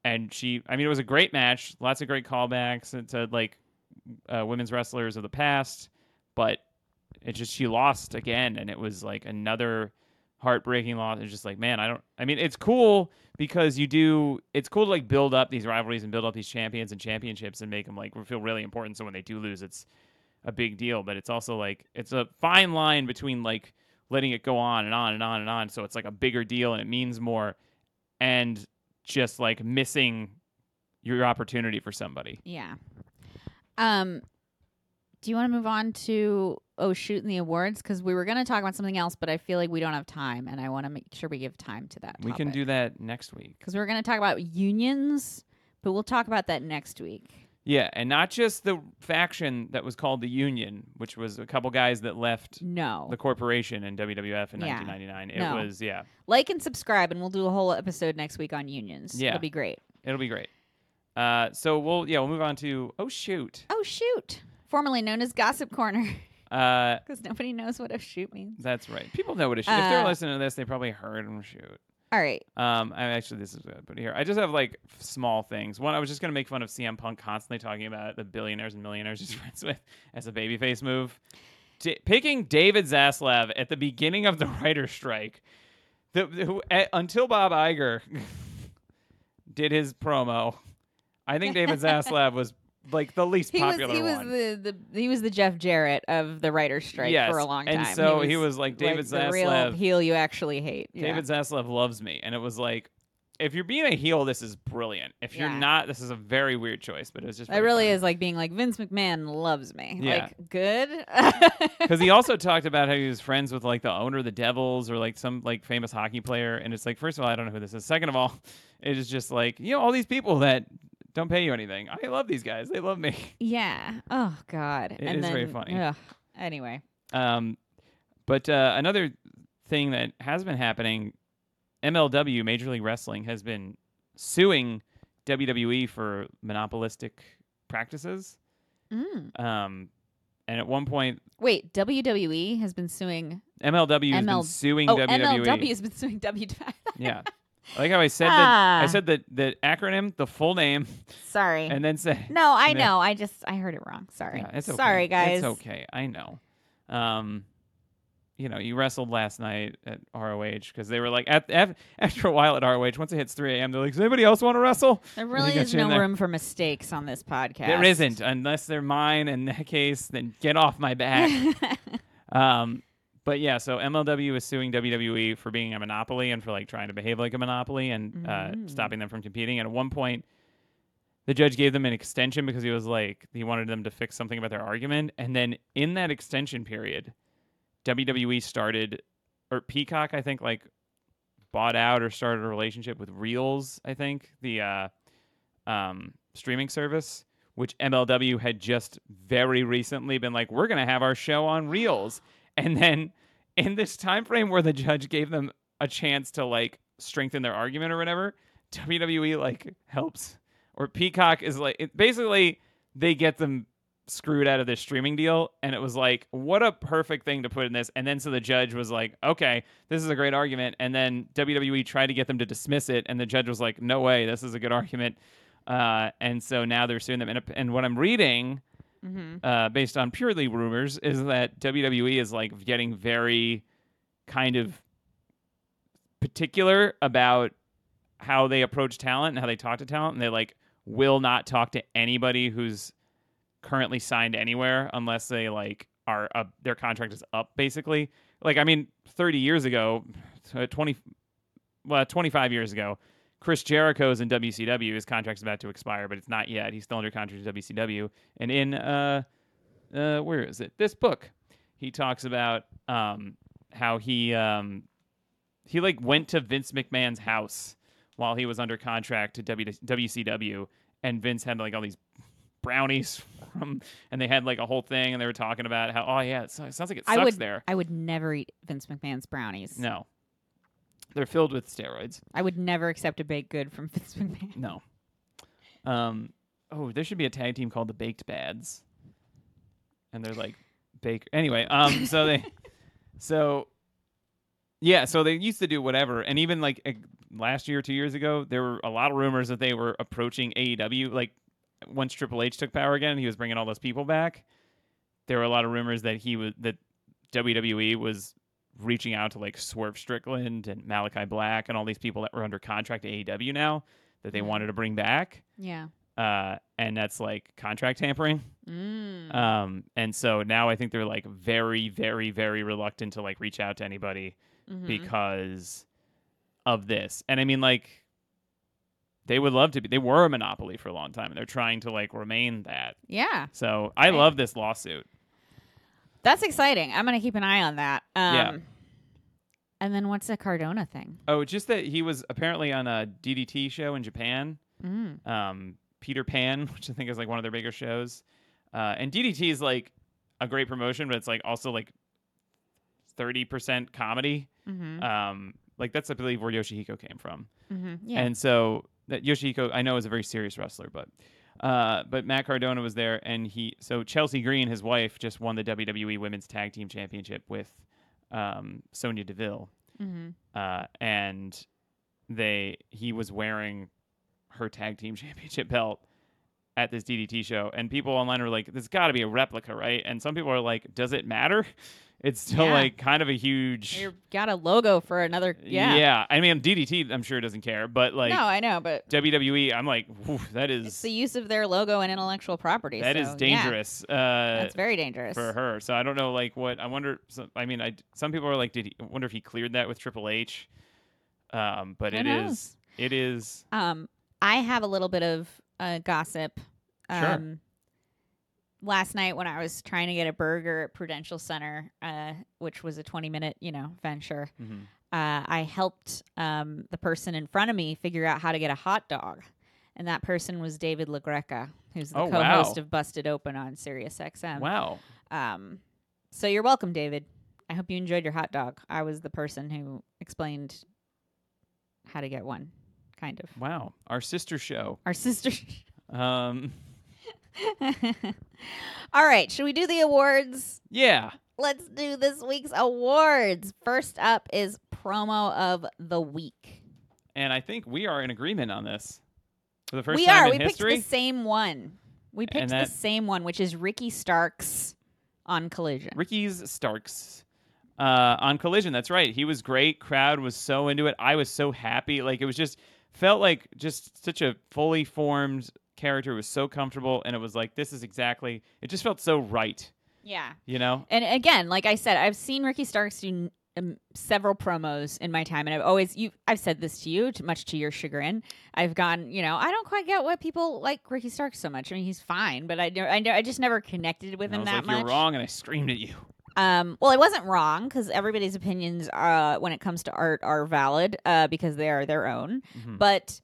And she, I mean, it was a great match. Lots of great callbacks to like uh, women's wrestlers of the past, but it just she lost again, and it was like another heartbreaking loss. It's just like, man, I don't. I mean, it's cool because you do. It's cool to like build up these rivalries and build up these champions and championships and make them like feel really important. So when they do lose, it's a big deal. But it's also like it's a fine line between like letting it go on and on and on and on. So it's like a bigger deal and it means more, and just like missing your opportunity for somebody. Yeah. Um, do you want to move on to oh shoot in the awards because we were going to talk about something else, but I feel like we don't have time, and I want to make sure we give time to that. We can do that next week. because we are going to talk about unions, but we'll talk about that next week. Yeah, and not just the faction that was called the Union, which was a couple guys that left No, the corporation and WWF in Yeah. 1999. It No. was yeah, like and subscribe, and we'll do a whole episode next week on unions. Yeah. it'll be great. it'll be great. Uh, so we'll yeah we'll move on to oh shoot. Oh shoot, formerly known as Gossip Corner, Uh, because nobody knows what a shoot means. that's right. People know what a shoot. if they're Uh, listening to this, they probably heard him shoot. All right, Um, I actually this is good, but here I just have like f- small things. One, I was just gonna make fun of CM Punk constantly talking about the billionaires and millionaires he's friends with as a babyface move. D- picking David Zaslav at the beginning of the writer's strike, the, who, until Bob Iger did his promo, I think David Zaslav was like the least he was popular he was the, the he was the Jeff Jarrett of the writer's strike yes, for a long time. and so he was, like David the real Zaslav. heel you actually hate. Yeah. David Zaslav loves me, and it was like, if you're being a heel, this is brilliant. If you're not, this is a very weird choice. But it was just That really is like being like Vince McMahon loves me. Yeah. Like good. because he also talked about how he was friends with like the owner of the Devils or like some like famous hockey player, and it's like, first of all, I don't know who this is. Second of all, it is just like you know all these people that don't pay you anything. I love these guys; they love me. yeah. Oh God. It and is then, very funny. ugh. Anyway. Um, but uh, another thing that has been happening, MLW Major League Wrestling has been suing WWE for monopolistic practices. Mm. Um, and at one point, Wait. WWE has been suing. MLW has been suing Oh, WWE. MLW has been suing WWE. Yeah, I like how I said that. I Ah. said the the acronym, the full name, Sorry. and then say. no, I and then- know. I just I heard it wrong. Sorry. Yeah, it's okay. Sorry, guys. It's okay. I know. Um, you know, you wrestled last night at ROH because they were like, at, af after a while at ROH, once it hits 3 a.m., they're like, does anybody else want to wrestle? There really is no room for mistakes on this podcast. There isn't, unless they're mine. In that case, then get off my back. um, But yeah, so MLW is suing WWE for being a monopoly and for like trying to behave like a monopoly and uh, Mm. stopping them from competing. And at one point, the judge gave them an extension because he was like he wanted them to fix something about their argument. And then in that extension period, WWE started or Peacock, I think, like bought out or started a relationship with Reelz. I think the uh, um, streaming service, which MLW had just very recently been like, we're gonna have our show on Reelz, and then in this time frame where the judge gave them a chance to like strengthen their argument or whatever, WWE like helps. Or Peacock is like it, basically they get them screwed out of this streaming deal and it was like what a perfect thing to put in this. And then so the judge was like okay this is a great argument. And then WWE tried to get them to dismiss it and the judge was like no way this is a good argument. Uh, and so now they're suing them. And, and what I'm reading Mm-hmm. uh, based on purely rumors, is that WWE is like getting very kind of particular about how they approach talent and how they talk to talent, and they like will not talk to anybody who's currently signed anywhere unless they like are up, their contract is up basically. Like I mean, 30 years ago, uh, 20 well, 25 years ago, Chris Jericho's in WCW. His contract's about to expire, but it's not yet. He's still under contract to WCW. And in uh, uh, where is it? This book, he talks about um how he um he like went to Vince McMahon's house while he was under contract to w- WCW, and Vince had like all these brownies from, and they had like a whole thing, and they were talking about how oh yeah, it, sounds like it I sucks would there. I would never eat Vince McMahon's brownies. No, they're filled with steroids. I would never accept a baked good from Vince McMahon. No. Um. Oh, there should be a tag team called the Baked Bads, and they're like bake. Anyway, um. So they, so, yeah. So they used to do whatever, and even like eh, last year, two years ago, there were a lot of rumors that they were approaching AEW. Like once Triple H took power again, he was bringing all those people back. There were a lot of rumors that he was that WWE was reaching out to like Swerve Strickland and Malachi Black and all these people that were under contract to AEW now that they wanted to bring back. Yeah. Uh, and that's like contract tampering. Mm. Um, and so now I think they're like very, very, very reluctant to like reach out to anybody Mhm. because of this. And I mean, like, they would love to be. They were a monopoly for a long time, and they're trying to like remain that. yeah, So I Right. love this lawsuit. That's exciting. I'm gonna keep an eye on that. Um, Yeah. And then what's the Cardona thing? Oh, just that he was apparently on a DDT show in Japan. Mm. um, Peter Pan, which I think is like one of their bigger shows. Uh, and DDT is like a great promotion, but it's like also like thirty percent comedy. Mm-hmm. Um, like that's I believe where Yoshihiko came from. mm-hmm. Yeah. And so that Yoshihiko, I know, is a very serious wrestler, but uh, but Matt Cardona was there, and he so Chelsea Green, his wife, just won the WWE Women's Tag Team Championship with um, Sonya Deville mm-hmm. uh, and they he was wearing her tag team championship belt at this DDT show, and people online were like, "There's got to be a replica, right?" And some people are like, "Does it matter?" It's still Yeah. like kind of a huge. You got a logo for another. Yeah. yeah. I mean, DDT, I'm sure doesn't care, but like no, I know, but WWE, I'm like, that is. it's the use of their logo and intellectual property. that so, is yeah, dangerous. uh, that's very dangerous. for her. So I don't know, like what I wonder. So, I mean, I some people are like, did he? I wonder if he cleared that with Triple H. Um, but Who it knows? is, it is. Um, I have a little bit of uh, gossip. Sure. Last night when I was trying to get a burger at Prudential Center, uh, which was a 20 minute, you know, venture, mhm. uh, I helped um, the person in front of me figure out how to get a hot dog. And that person was David LaGreca, who's the Oh, co-host wow. of Busted Open on Sirius XM. Wow. Um, so you're welcome, David. I hope you enjoyed your hot dog. I was the person who explained how to get one, kind of. Wow. Our sister show. Our sister. Um, All right, should we do the awards? yeah. Let's do this week's awards. First up is promo of the week. And I think we are in agreement on this for the first we time are. in We history. picked the same one. We picked that- the same one, which is Ricky Starks on Collision. Ricky's Starks uh, on Collision. That's right. He was great. Crowd was so into it. I was so happy. Like it was just felt like just such a fully formed character. Was so comfortable, and it was like this is exactly. It just felt so right. Yeah. You know? And again, like I said, I've seen Ricky Starks do um, several promos in my time, and I've always you. I've said this to you, much to your chagrin. I've gone, you know, I don't quite get why people like Ricky Starks so much. I mean, he's fine, but I, I, I just never connected with And him that like, much. you're wrong, and I screamed at you. Um, well, I wasn't wrong because everybody's opinions, uh, when it comes to art, are valid uh, because they are their own. Mhm. But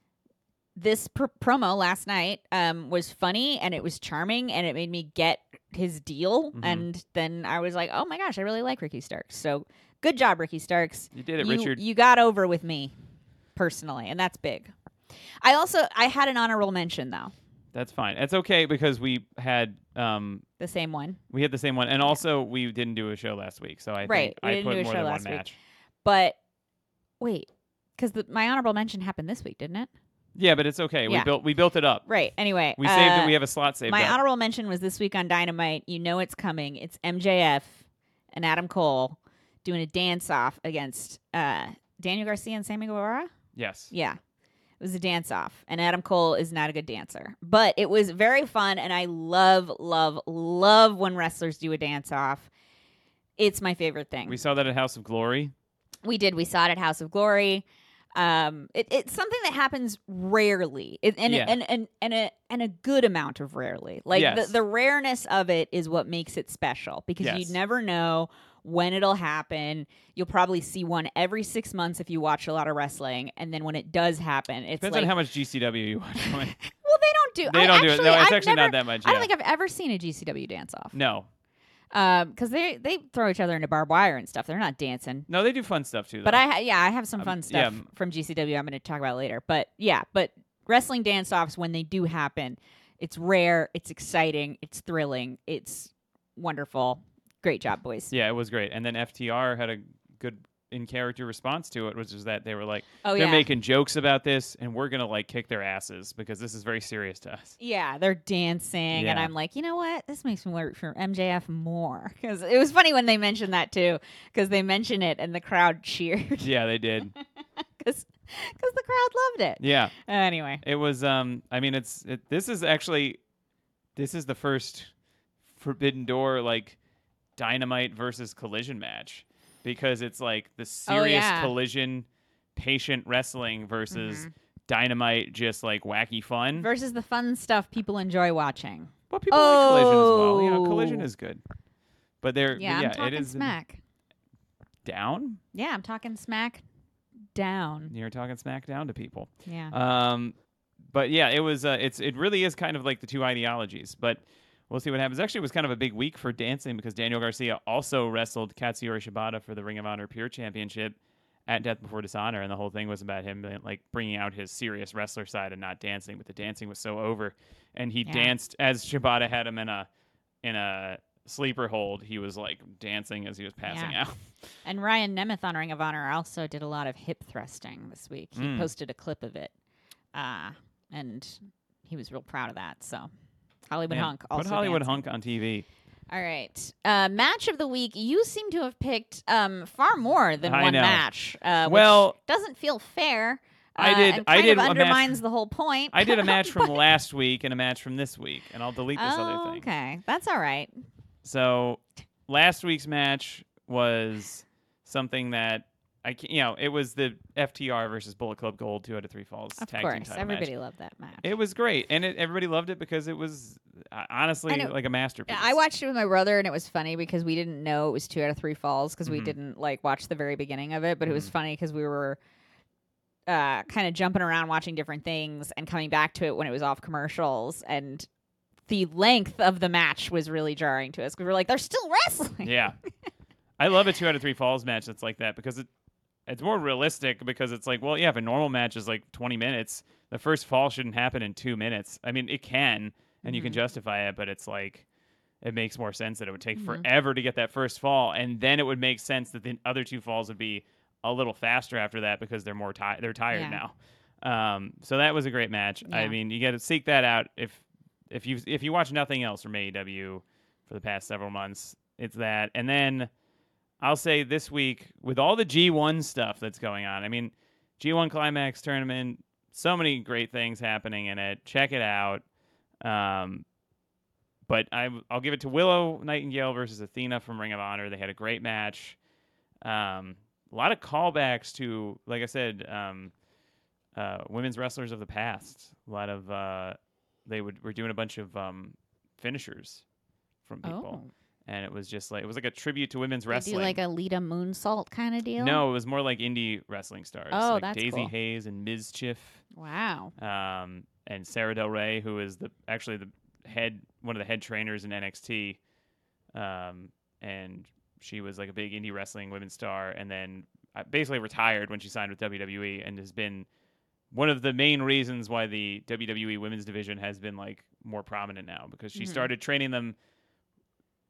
this pr- promo last night um, was funny and it was charming and it made me get his deal. Mhm. And then I was like, oh my gosh, I really like Ricky Starks. So good job, Ricky Starks. You did it, you, Richard. You got over with me personally, and that's big. I also I had an honorable mention though, That's fine. It's okay because we had um the same one. we had the same one, and also we didn't do a show last week, so I Right, think we I didn't put do a more show than last one week. match. But wait, because my honorable mention happened this week, didn't it? Yeah, but it's okay. We built we built it up. Right. Anyway, We saved uh, it. We have a slot saved My up. honorable mention was this week on Dynamite. You know it's coming. It's MJF and Adam Cole doing a dance off against uh, Daniel Garcia and Sammy Guevara. yes. Yeah. It was a dance off, and Adam Cole is not a good dancer, but it was very fun, and I love, love, love when wrestlers do a dance off. It's my favorite thing. We saw that at House of Glory. We did. We saw it at House of Glory. Um, it, it's something that happens rarely, it, and, Yeah. and and and a and a good amount of rarely. Like Yes. the, the rareness of it is what makes it special because Yes. you never know when it'll happen. You'll probably see one every six months if you watch a lot of wrestling, and then when it does happen, it's Depends like, on how much GCW you watch. well, they don't do. they I don't do it. No, it's I've actually never, not that much. I don't think I've ever seen a GCW dance off. no, Um, because they they throw each other into barbed wire and stuff. They're not dancing. no, they do fun stuff too. Though. But I ha- yeah, I have some Um, fun yeah, stuff m- from GCW. I'm going to talk about later. But yeah, but wrestling dance offs when they do happen, it's rare, it's exciting, it's thrilling, it's wonderful. Great job, boys. yeah, it was great. And then FTR had a good in character response to it, which is that they were like, Oh they're yeah, making jokes about this, and we're gonna like kick their asses because this is very serious to us. yeah, they're dancing, and I'm like, you know what? This makes me work for MJF more because it was funny when they mentioned that too, because they mentioned it and the crowd cheered Yeah, they did. because the crowd loved it. yeah, Anyway, it was. Um, I mean, it's it, this is actually this is the first Forbidden Door like Dynamite versus Collision match because it's like the serious Oh, yeah. Collision patient wrestling versus Dynamite just like wacky fun. versus the fun stuff people enjoy watching. But people like Collision as well. You know, Collision Oh. is good. But they're Yeah, yeah, I'm talking it is smack. down. Yeah, I'm talking smack down. You're talking smack down to people. Yeah. Um, but yeah, it was. Uh, it's it really is kind of like the two ideologies. But we'll see what happens. Actually, it was kind of a big week for dancing because Daniel Garcia also wrestled Katsuyori Shibata for the Ring of Honor Pure Championship at Death Before Dishonor, and the whole thing was about him like bringing out his serious wrestler side and not dancing. But the dancing was so over, and he Yeah. danced as Shibata had him in a in a sleeper hold. He was like dancing as he was passing Yeah. out. And Ryan Nemeth on Ring of Honor also did a lot of hip thrusting this week. He Mm. posted a clip of it. Uh, and he was real proud of that. So Hollywood Man, Hunk also Put Hollywood dancing. Hunk on TV. All right. Uh, match of the week. You seem to have picked um, far more than I one know. match. Uh, which Well, doesn't feel fair. I uh, did- And I kind did of a match- undermines the whole point. I did a match from last week and a match from this week, and I'll delete this oh, other thing. okay. That's all right. So last week's match was something that I can't, you know, it was the FTR versus Bullet Club Gold two out of three falls Of tag team course. title Everybody match. loved that match. It was great, and it, everybody loved it because it was uh, honestly I know. like a masterpiece. I watched it with my brother, and it was funny because we didn't know it was two out of three falls because we Mhm. didn't like watch the very beginning of it. But it was Mhm. funny because we were uh, kind of jumping around watching different things and coming back to it when it was off commercials, and the length of the match was really jarring to us because we were like, "They're still wrestling." Yeah, I love a two out of three falls match that's like that because it it's more realistic because it's like well yeah if a normal match is like 20 minutes the first fall shouldn't happen in two minutes I mean it can and you can Mhm. justify it but it's like it makes more sense that it would take Mhm. forever to get that first fall and then it would make sense that the other two falls would be a little faster after that because they're more tired they're tired Yeah. now um, so that was a great match I mean you got to seek that out if if you if you watch nothing else from AEW for the past several months it's that and then I'll say this week with all the G1 stuff that's going on. I mean, G1 Climax tournament, so many great things happening in it. Check it out. Um, but I, I'll give it to Willow Nightingale versus Athena from Ring of Honor. They had a great match. Um, a lot of callbacks to, like I said, um, uh, women's wrestlers of the past. A lot of uh, they would were doing a bunch of um, finishers from people, Oh. And it was just like it was like a tribute to women's wrestling. do like a Lita Moonsault kind of deal. no, it was more like indie wrestling stars. Oh, like that's Daizee cool. Haze and Ms. Chif Wow. um, and Sara Del Rey, who is the actually the head one of the head trainers in NXT, um, and she was like a big indie wrestling women's star, and then uh, basically retired when she signed with WWE, and has been one of the main reasons why the WWE women's division has been like more prominent now because she Mhm. started training them.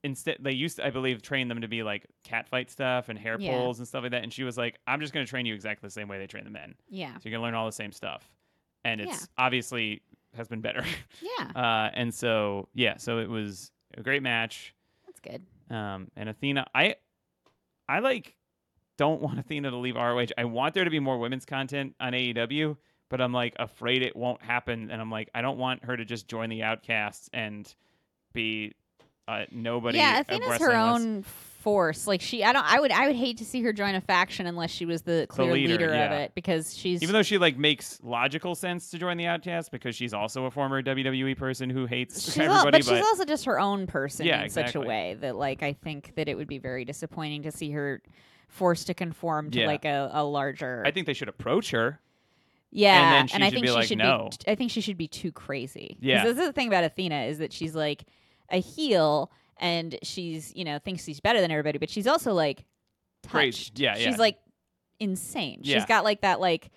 Instead, they used to, I believe, train them to be like cat fight stuff and hair Yeah. pulls and stuff like that. And she was like, "I'm just going to train you exactly the same way they train the men." Yeah. So you're gonna learn all the same stuff, and it's Yeah. obviously has been better. Yeah. uh, and so yeah, so it was a great match. That's good. Um, and Athena, I, I like don't want Athena to leave ROH. I want there to be more women's content on AEW, but I'm like afraid it won't happen. And I'm like, I don't want her to just join the Outcasts and be uh, nobody. yeah, Athena's her own force. Like she, I don't. I would. I would hate to see her join a faction unless she was the clear leader, leader, of it because she's. Even though she like makes logical sense to join the Outcasts because she's also a former WWE person who hates she's everybody, but she's also just her own person Yeah, in such a way that like I think that it would be very disappointing to see her forced to conform to Yeah. like a, a larger. I think they should approach her. Yeah, then she I think she like, should "No." be. I think she should be too crazy. Yeah. this is the thing about Athena is that she's like a heel, and she's you know thinks she's better than everybody, but she's also like Crazy. touched. Yeah, she's yeah. like insane. Yeah. She's got like that like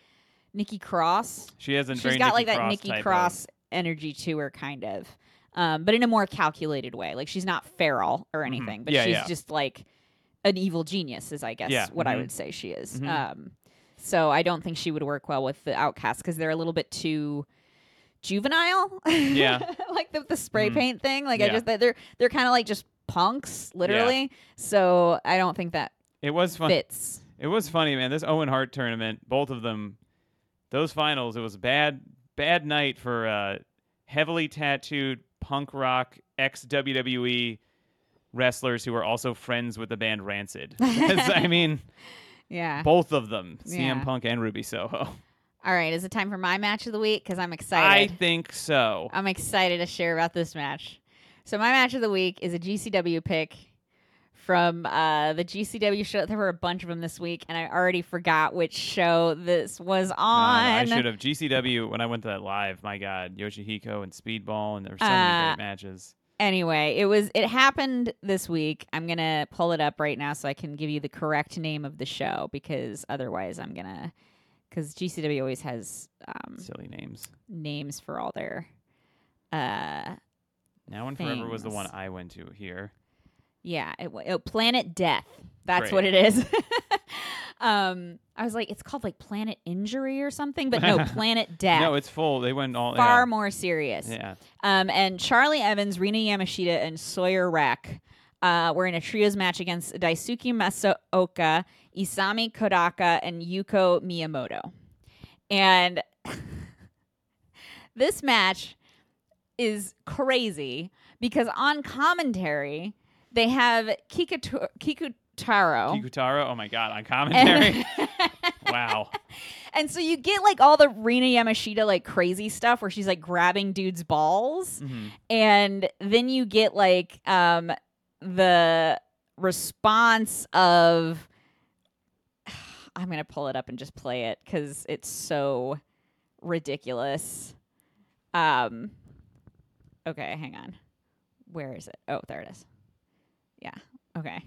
Nikki Cross. She has She's got like Nikki that Cross Nikki type of- Cross energy to her, kind of, um, but in a more calculated way. Like she's not feral or anything, but Mm-hmm. Yeah, she's just like an evil genius, is I guess what I mhm. would say she is. Mhm. Um, so I don't think she would work well with the outcasts because they're a little bit too juvenile. Yeah. like the, the spray Mhm. paint thing. Like I just they're they're kind of like just punks, literally. So I don't think that It was fun. fits. It was funny, man. This Owen Hart tournament, both of them, those finals, it was a bad, bad night for uh, heavily tattooed punk rock ex WWE wrestlers who were also friends with the band Rancid. I mean, Yeah. both of them, CM Yeah. Punk and Ruby Soho. All right. Is it time for my match of the week? Because I'm excited. I think so. I'm excited to share about this match. So my match of the week is a GCW pick from uh, the GCW show. There were a bunch of them this week, and I already forgot which show this was God, I should have GCW when I went to that live. My God, Yoshihiko and Speedball, and there were so many Uh, great matches. anyway, it was it happened this week. I'm gonna pull it up right now so I can give you the correct name of the show because otherwise I'm gonna because GCW always has um, Silly names. names for all their uh Now and Forever was the one. I went to here. yeah it, wa- oh, Planet Death. That's Great. what it is. um, I was like, it's called like Planet Injury or something, but no, Planet Death. No, it's full. They went all far yeah. more serious. Yeah. Um, and Charlie Evans, Rina Yamashita, and Sawyer Wreck uh, were in a trios match against Daisuke Masaoka, Isami Kodaka, and Yuko Miyamoto. And this match is crazy because on commentary, they have Kikuto- Kikutaro. Kikutaro. Oh my god, on commentary. wow. And so you get like all the Rina Yamashita like crazy stuff where she's like grabbing dudes' balls. Mhm. and then you get like um the response of i'm gonna pull it up and just play it because it's so ridiculous um okay hang on where is it oh there it is yeah okay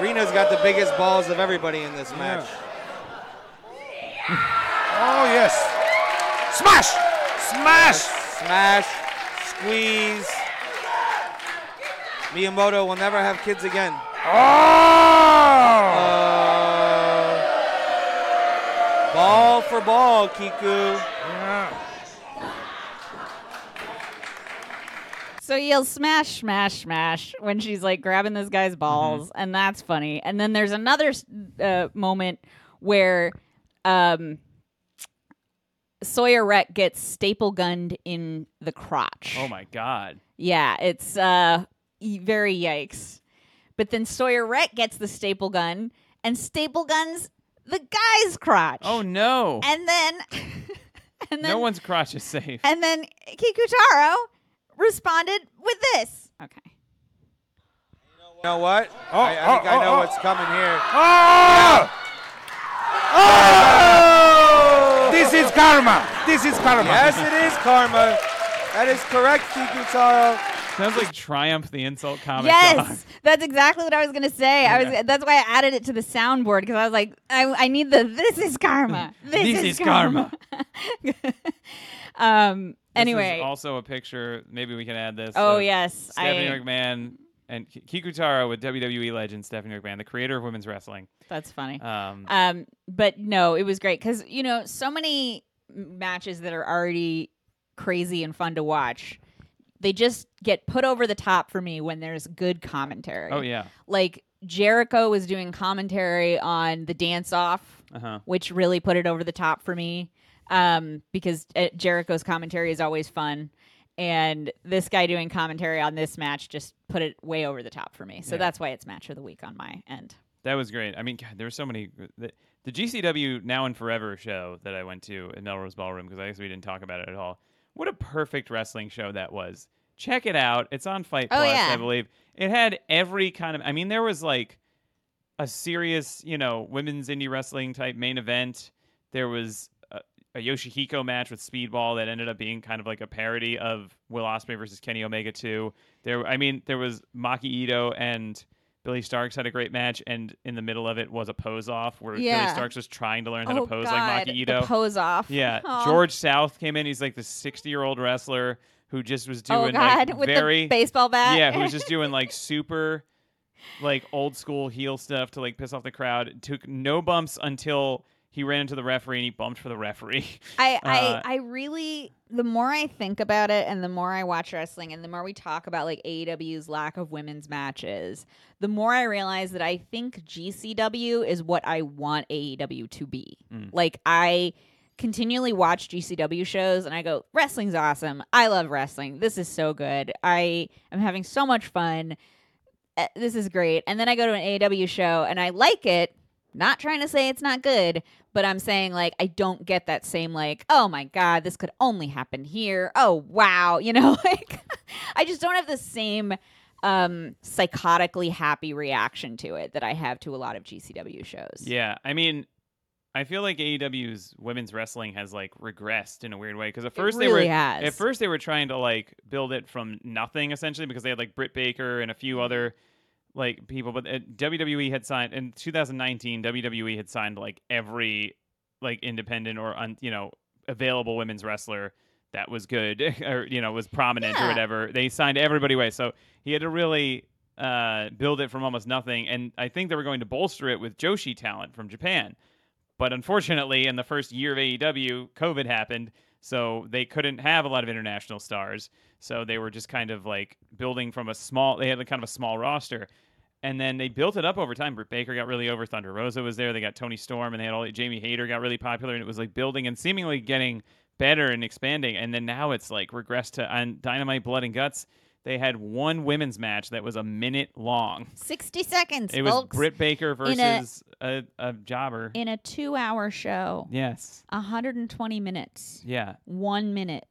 Rina's got the biggest balls of everybody in this match. Oh, yes. Smash! Smash! Smash, squeeze. Miyamoto will never have kids again. Oh! Uh, ball for ball, Kiku. Yeah. So he yells smash, smash, smash when she's like grabbing this guy's balls, and that's funny. And then there's another uh, moment where um, Sawyer Wreck gets staple gunned in the crotch. Oh my god. Yeah, it's uh y- very yikes. But then Sawyer Wreck gets the staple gun and staple guns the guy's crotch. Oh no. And then and then no one's crotch is safe. and then Kikutaro responded with this. Okay. You know what? Oh, I, I think oh, I know oh, what's coming here. Oh! Oh! This is karma. This is karma. Yes, it is karma. That is correct, Kikutaro. Sounds like Triumph the insult comic yes, dog. that's exactly what I was gonna say. I was that's why I added it to the soundboard because I was like, I, I need the this is karma. This, This is, is karma. um. This Anyway. is also a picture. Maybe we can add this. oh yes, Stephanie I, McMahon and Ki- Kikutaro with WWE legend Stephanie McMahon, the creator of women's wrestling. that's funny. Um, Um, but no, it was great because you know so many matches that are already crazy and fun to watch. They just get put over the top for me when there's good commentary. oh yeah. like Jericho was doing commentary on the dance off, Uh huh. which really put it over the top for me. Um, because uh, Jericho's commentary is always fun, and this guy doing commentary on this match just put it way over the top for me. So Yeah. that's why it's match of the week on my end. That was great. I mean, God, there were so many. The, the GCW Now and Forever show that I went to at Melrose Ballroom because I guess we didn't talk about it at all. What a perfect wrestling show that was. Check it out. It's on Fight Oh, Plus, yeah. I believe. It had every kind of. I mean, there was like a serious, you know, women's indie wrestling type main event. There was a, a Yoshihiko match with Speedball that ended up being kind of like a parody of Will Ospreay versus Kenny Omega 2. There, I mean, there was Maki Ito and Billie Starkz had a great match, and in the middle of it was a pose off where Billie Starkz was trying to learn how oh to pose God, like Maki Ito. the pose off. yeah, Aw. George South came in. He's like the 60 year old wrestler who just was Oh doing God, like with very the baseball bat. yeah, who was just doing like super like old school heel stuff to like piss off the crowd. Took no bumps until he ran into the referee and he bumped for the referee. I, Uh, I I really the more I think about it and the more I watch wrestling and the more we talk about like AEW's lack of women's matches, the more I realize that I think GCW is what I want AEW to be. Mm. Like I continually watch GCW shows and I go, wrestling's awesome. I love wrestling. This is so good. I am having so much fun. Uh, This is great. And then I go to an AEW show and I like it. Not trying to say it's not good, but I'm saying like I don't get that same like, oh my god, this could only happen here. Oh wow, you know, like I just don't have the same um psychotically happy reaction to it that I have to a lot of GCW shows. yeah, I mean, I feel like AEW's women's wrestling has like regressed in a weird way because at first really they were has. at first they were trying to like build it from nothing essentially because they had like Britt Baker and a few other like people but uh, WWE had signed in 2019 WWE had signed like every like independent or un, you know available women's wrestler that was good or you know was prominent or whatever. They signed everybody away so he had to really uh, build it from almost nothing and I think they were going to bolster it with Joshi talent from Japan but unfortunately, in the first year of AEW, COVID happened, so they couldn't have a lot of international stars. So they were just kind of like building from a small. They had a kind of a small roster, and then they built it up over time. Britt Baker got really over. Thunder Rosa was there. They got Toni Storm, and they had all. Jamie Hayter got really popular, and it was like building and seemingly getting better and expanding. And then now it's like regressed to on Dynamite Blood and Guts. They had one women's match that was a minute long. 60 seconds, It was folks. Britt Baker in a- versus a, a jobber. in a 2-hour show. yes. 120 minutes. Yeah. 1 minute.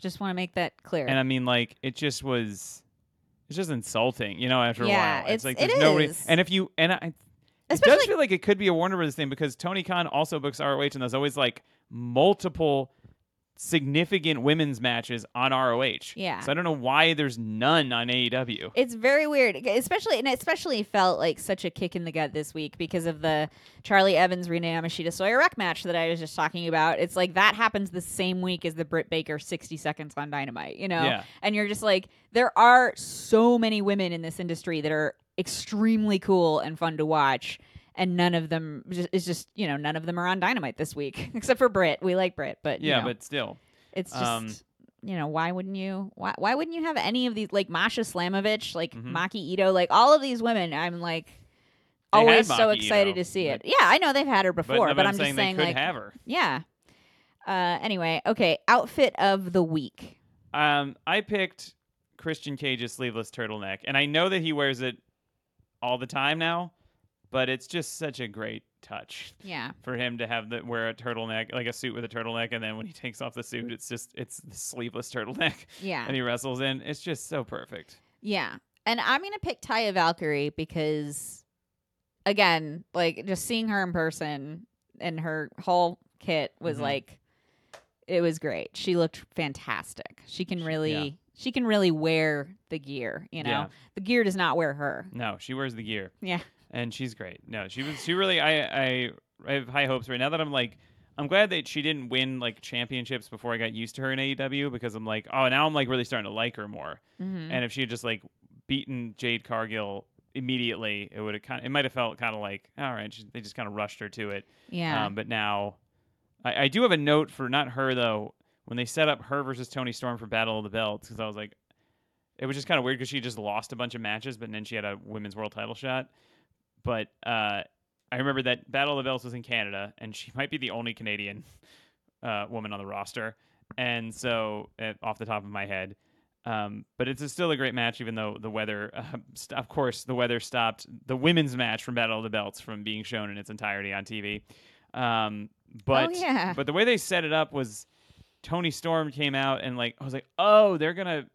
Just want to make that clear. And I mean, like, it just was, it's just insulting, you know. After a while, it's, it's- like it there's no re- And if you and I, it does feel like it could be a Warner Brothers thing because Tony Khan also books ROH, and there's always like multiple significant women's matches on ROH. Yeah. So I don't know why there's none on AEW. It's very weird, especially and especially felt like such a kick in the gut this week because of the Charlie Evans Rina Yamashita Sawyer Wreck match that I was just talking about. It's like that happens the same week as the Britt Baker 60 seconds on Dynamite, you know? Yeah. And you're just like, there are so many women in this industry that are extremely cool and fun to watch. And none of them just, it's just you know none of them are on Dynamite this week except for Britt. We like Britt, but you yeah, know, but still, it's just um, you know why wouldn't you why why wouldn't you have any of these like Masha Slamovich like Mhm. Maki Ito like all of these women I'm like They always so excited Ito, to see it but- yeah I know they've had her but, before no, but, but I'm, saying just they saying could like have her. yeah Uh, anyway, okay. Outfit of the week. Um, I picked Christian Cage's sleeveless turtleneck, and I know that he wears it all the time now, but it's just such a great touch Yeah. for him to have the wear a turtleneck, like a suit with a turtleneck, and then when he takes off the suit, it's just it's the sleeveless turtleneck, Yeah. and he wrestles in. It's just so perfect. Yeah. And I'm going to pick Taya Valkyrie because, again, like just seeing her in person and her whole kit was Mhm. like, it was great. She looked fantastic. She can really. yeah. She can really wear the gear, you know. Yeah. The gear does not wear her. No, she wears the gear. Yeah. And she's great. No, she was. She really. I. I. I have high hopes right now that I'm like. I'm glad that she didn't win like championships before I got used to her in AEW because I'm like, oh, now I'm like really starting to like her more. Mm-hmm. And if she had just like beaten Jade Cargill immediately, it would have kind. Of, It might have felt kind of like, all right, she, they just kind of rushed her to it. yeah. Um, but now, I, I do have a note for not her though. When they set up her versus Toni Storm for Battle of the Belts, because I was like, it was just kind of weird because she just lost a bunch of matches, but then she had a women's world title shot. But uh, I remember that Battle of the Belts was in Canada, and she might be the only Canadian uh, woman on the roster. And so, uh, off the top of my head, um, but it's a still a great match, even though the weather, uh, st- of course, the weather stopped the women's match from Battle of the Belts from being shown in its entirety on TV. Um, but Oh, yeah. but the way they set it up was Toni Storm came out and like I was like, oh, they're gonna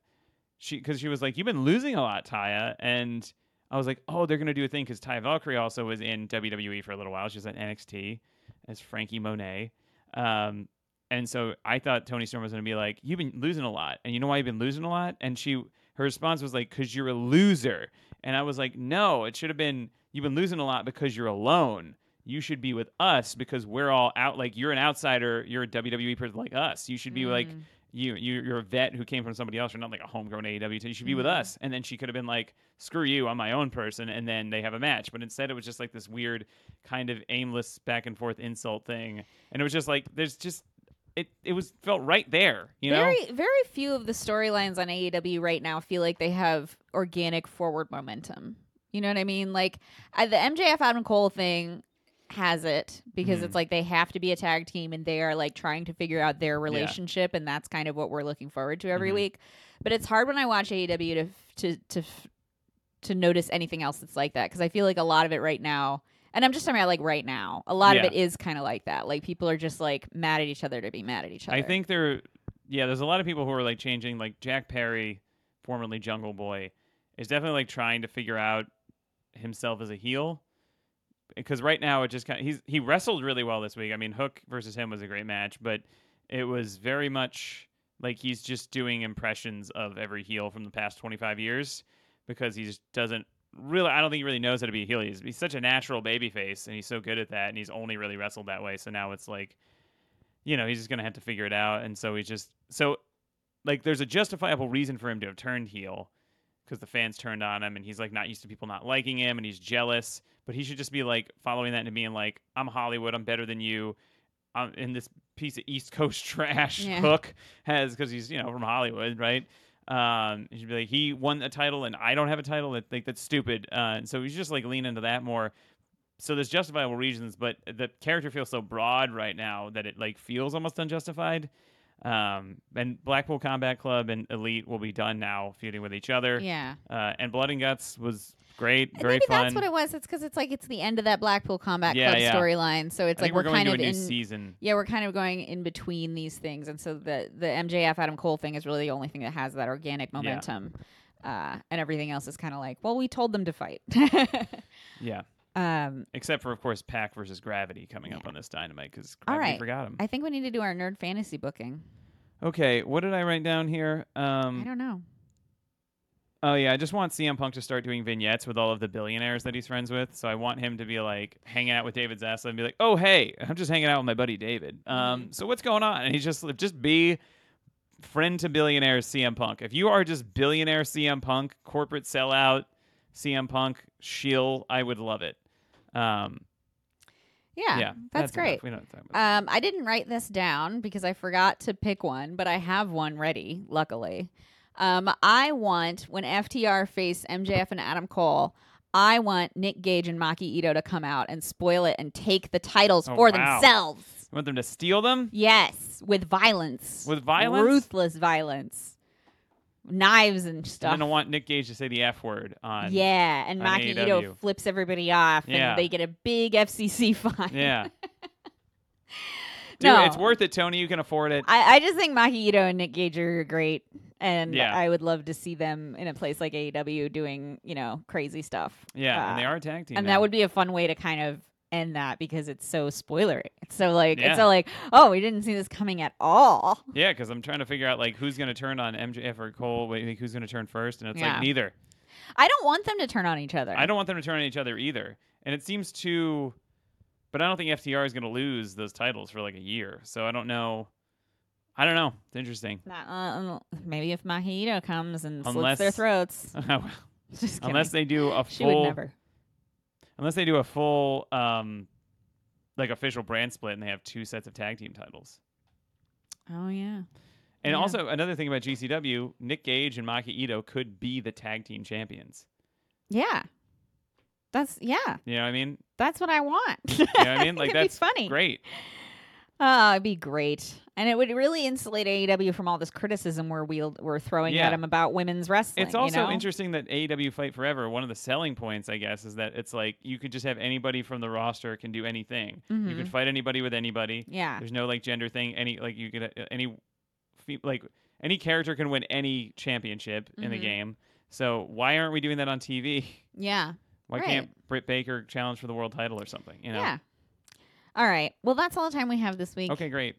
she because she was like, you've been losing a lot, Taya, and I was like, oh, they're gonna do a thing because Taya Valkyrie also was in WWE for a little while. She was at NXT as Franky Monet. Um, and so I thought Toni Storm was going to be like, "You've been losing a lot, and you know why you've been losing a lot?" And she, her response was like, "Cause you're a loser." And I was like, "No, it should have been you've been losing a lot because you're alone. You should be with us because we're all out. Like you're an outsider. You're a WWE person like us. You should be like Mm. you, you you're a vet who came from somebody else. You're not like a homegrown AEW. You should be with Mhm. us." And then she could have been like, "Screw you, I'm my own person." And then they have a match. But instead, it was just like this weird kind of aimless back and forth insult thing. And it was just like there's just it it was felt right there, you know? very, very few of the storylines on AEW right now feel like they have organic forward momentum. You know what I mean? Like I, the MJF Adam Cole thing has it because Mhm. it's like they have to be a tag team and they are like trying to figure out their relationship and that's kind of what we're looking forward to every Mhm. week. But it's hard when I watch AEW to to to to notice anything else that's like that because I feel like a lot of it right now. And I'm just talking about like right now. A lot of it is kind of like that. Like people are just like mad at each other to be mad at each other. I think there yeah, there's a lot of people who are like changing like Jack Perry, formerly Jungle Boy, is definitely like trying to figure out himself as a heel. Because right now it just kind of, he's he wrestled really well this week. I mean, Hook versus him was a great match, but it was very much like he's just doing impressions of every heel from the past 25 years because he just doesn't really I don't think he really knows how to be a heel. He's, he's such a natural baby face and he's so good at that and he's only really wrestled that way. So now it's like you know, he's just gonna have to figure it out. And so he's just so like there's a justifiable reason for him to have turned heel because the fans turned on him and he's like not used to people not liking him and he's jealous. But he should just be like following that and being like, I'm Hollywood, I'm better than you. I'm in this piece of East Coast trash Yeah. Hook has because he's, you know, from Hollywood, right? Um, he should be like, he won a title and I don't have a title. That like that's stupid. Uh, and so he's just like lean into that more so there's justifiable reasons, but the character feels so broad right now that it like feels almost unjustified. Um, and Blackpool Combat Club and Elite will be done now, feuding with each other. Yeah. Uh, and Blood and Guts was great, And very maybe fun. that's what it was. It's because it's like it's the end of that Blackpool Combat Yeah, Club yeah. storyline. So it's I like we're, going kind to a of new in. season. Yeah, we're kind of going in between these things, and so the the MJF Adam Cole thing is really the only thing that has that organic momentum, uh, and everything else is kind of like, well, we told them to fight. Yeah, um, except for of course Pac versus Gravity coming up on this Dynamite because All Gravity right. forgot him. I think we need to do our nerd fantasy booking. okay, what did I write down here? I Um, don't know. oh yeah, I just want CM Punk to start doing vignettes with all of the billionaires that he's friends with. So I want him to be like hanging out with David Zaslav and be like, "Oh hey, I'm just hanging out with my buddy David. Um, so what's going on?" And he's just just be friend to billionaires CM Punk. If you are just billionaire CM Punk, corporate sellout CM Punk, shill, I would love it. Um, Yeah, yeah, that's, enough. great. We don't talk about. Um, I didn't write this down because I forgot to pick one, but I have one ready, luckily. Um, I want when FTR face MJF and Adam Cole, I want Nick Gage and Maki Ito to come out and spoil it and take the titles Oh, for wow. themselves. You want them to steal them? Yes, with violence. With violence? Ruthless violence. Knives and stuff. I want Nick Gage to say the F word on. yeah, and on Maki AEW. Ito flips everybody off, Yeah. and they get a big FCC fine. Yeah. Dude, No. it's worth it, Tony. You can afford it. I, I just think Maki Ito and Nick Gage are great, and Yeah. I would love to see them in a place like AEW doing, you know, crazy stuff. yeah, and they Uh, are a tag team. and now. that would be a fun way to kind of end that because it's so spoilery. It's so like Yeah. it's so like oh we didn't see this coming at all. Yeah, because I'm trying to figure out like who's going to turn on MJF or Cole. Wait, who's going to turn first? And it's Yeah. like neither. I don't want them to turn on each other. I don't want them to turn on each other either. And it seems too. But I don't think FTR is going to lose those titles for like a year. So I don't know. I don't know. It's interesting. Not, uh, maybe if Maki Ito comes and slits their throats. Unless they do a she would full, never. Unless they do a full, um, like official brand split, and they have two sets of tag team titles. Oh yeah. And Yeah. also another thing about GCW, Nick Gage and Maki Ito could be the tag team champions. Yeah. That's yeah. You know what I mean? That's what I want. You know what I mean? Like that's funny. great. Oh, it'd be great, and it would really insulate AEW from all this criticism we're we're throwing Yeah. at them about women's wrestling. It's also you know? interesting that AEW Fight Forever, one of the selling points, I guess, is that it's like you could just have anybody from the roster can do anything. You Mhm. can fight anybody with anybody. Yeah. There's no like gender thing. Any like you could uh, any like any character can win any championship in the Mhm. game. So why aren't we doing that on TV? Yeah. Why Right. can't Britt Baker challenge for the world title or something? You know? Yeah. All right. Well, that's all the time we have this week. Okay, great.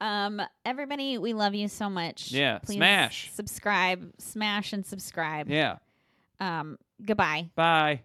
Um, everybody, we love you so much. Yeah, Please smash. subscribe, smash, and subscribe. Yeah. Um, goodbye. Bye.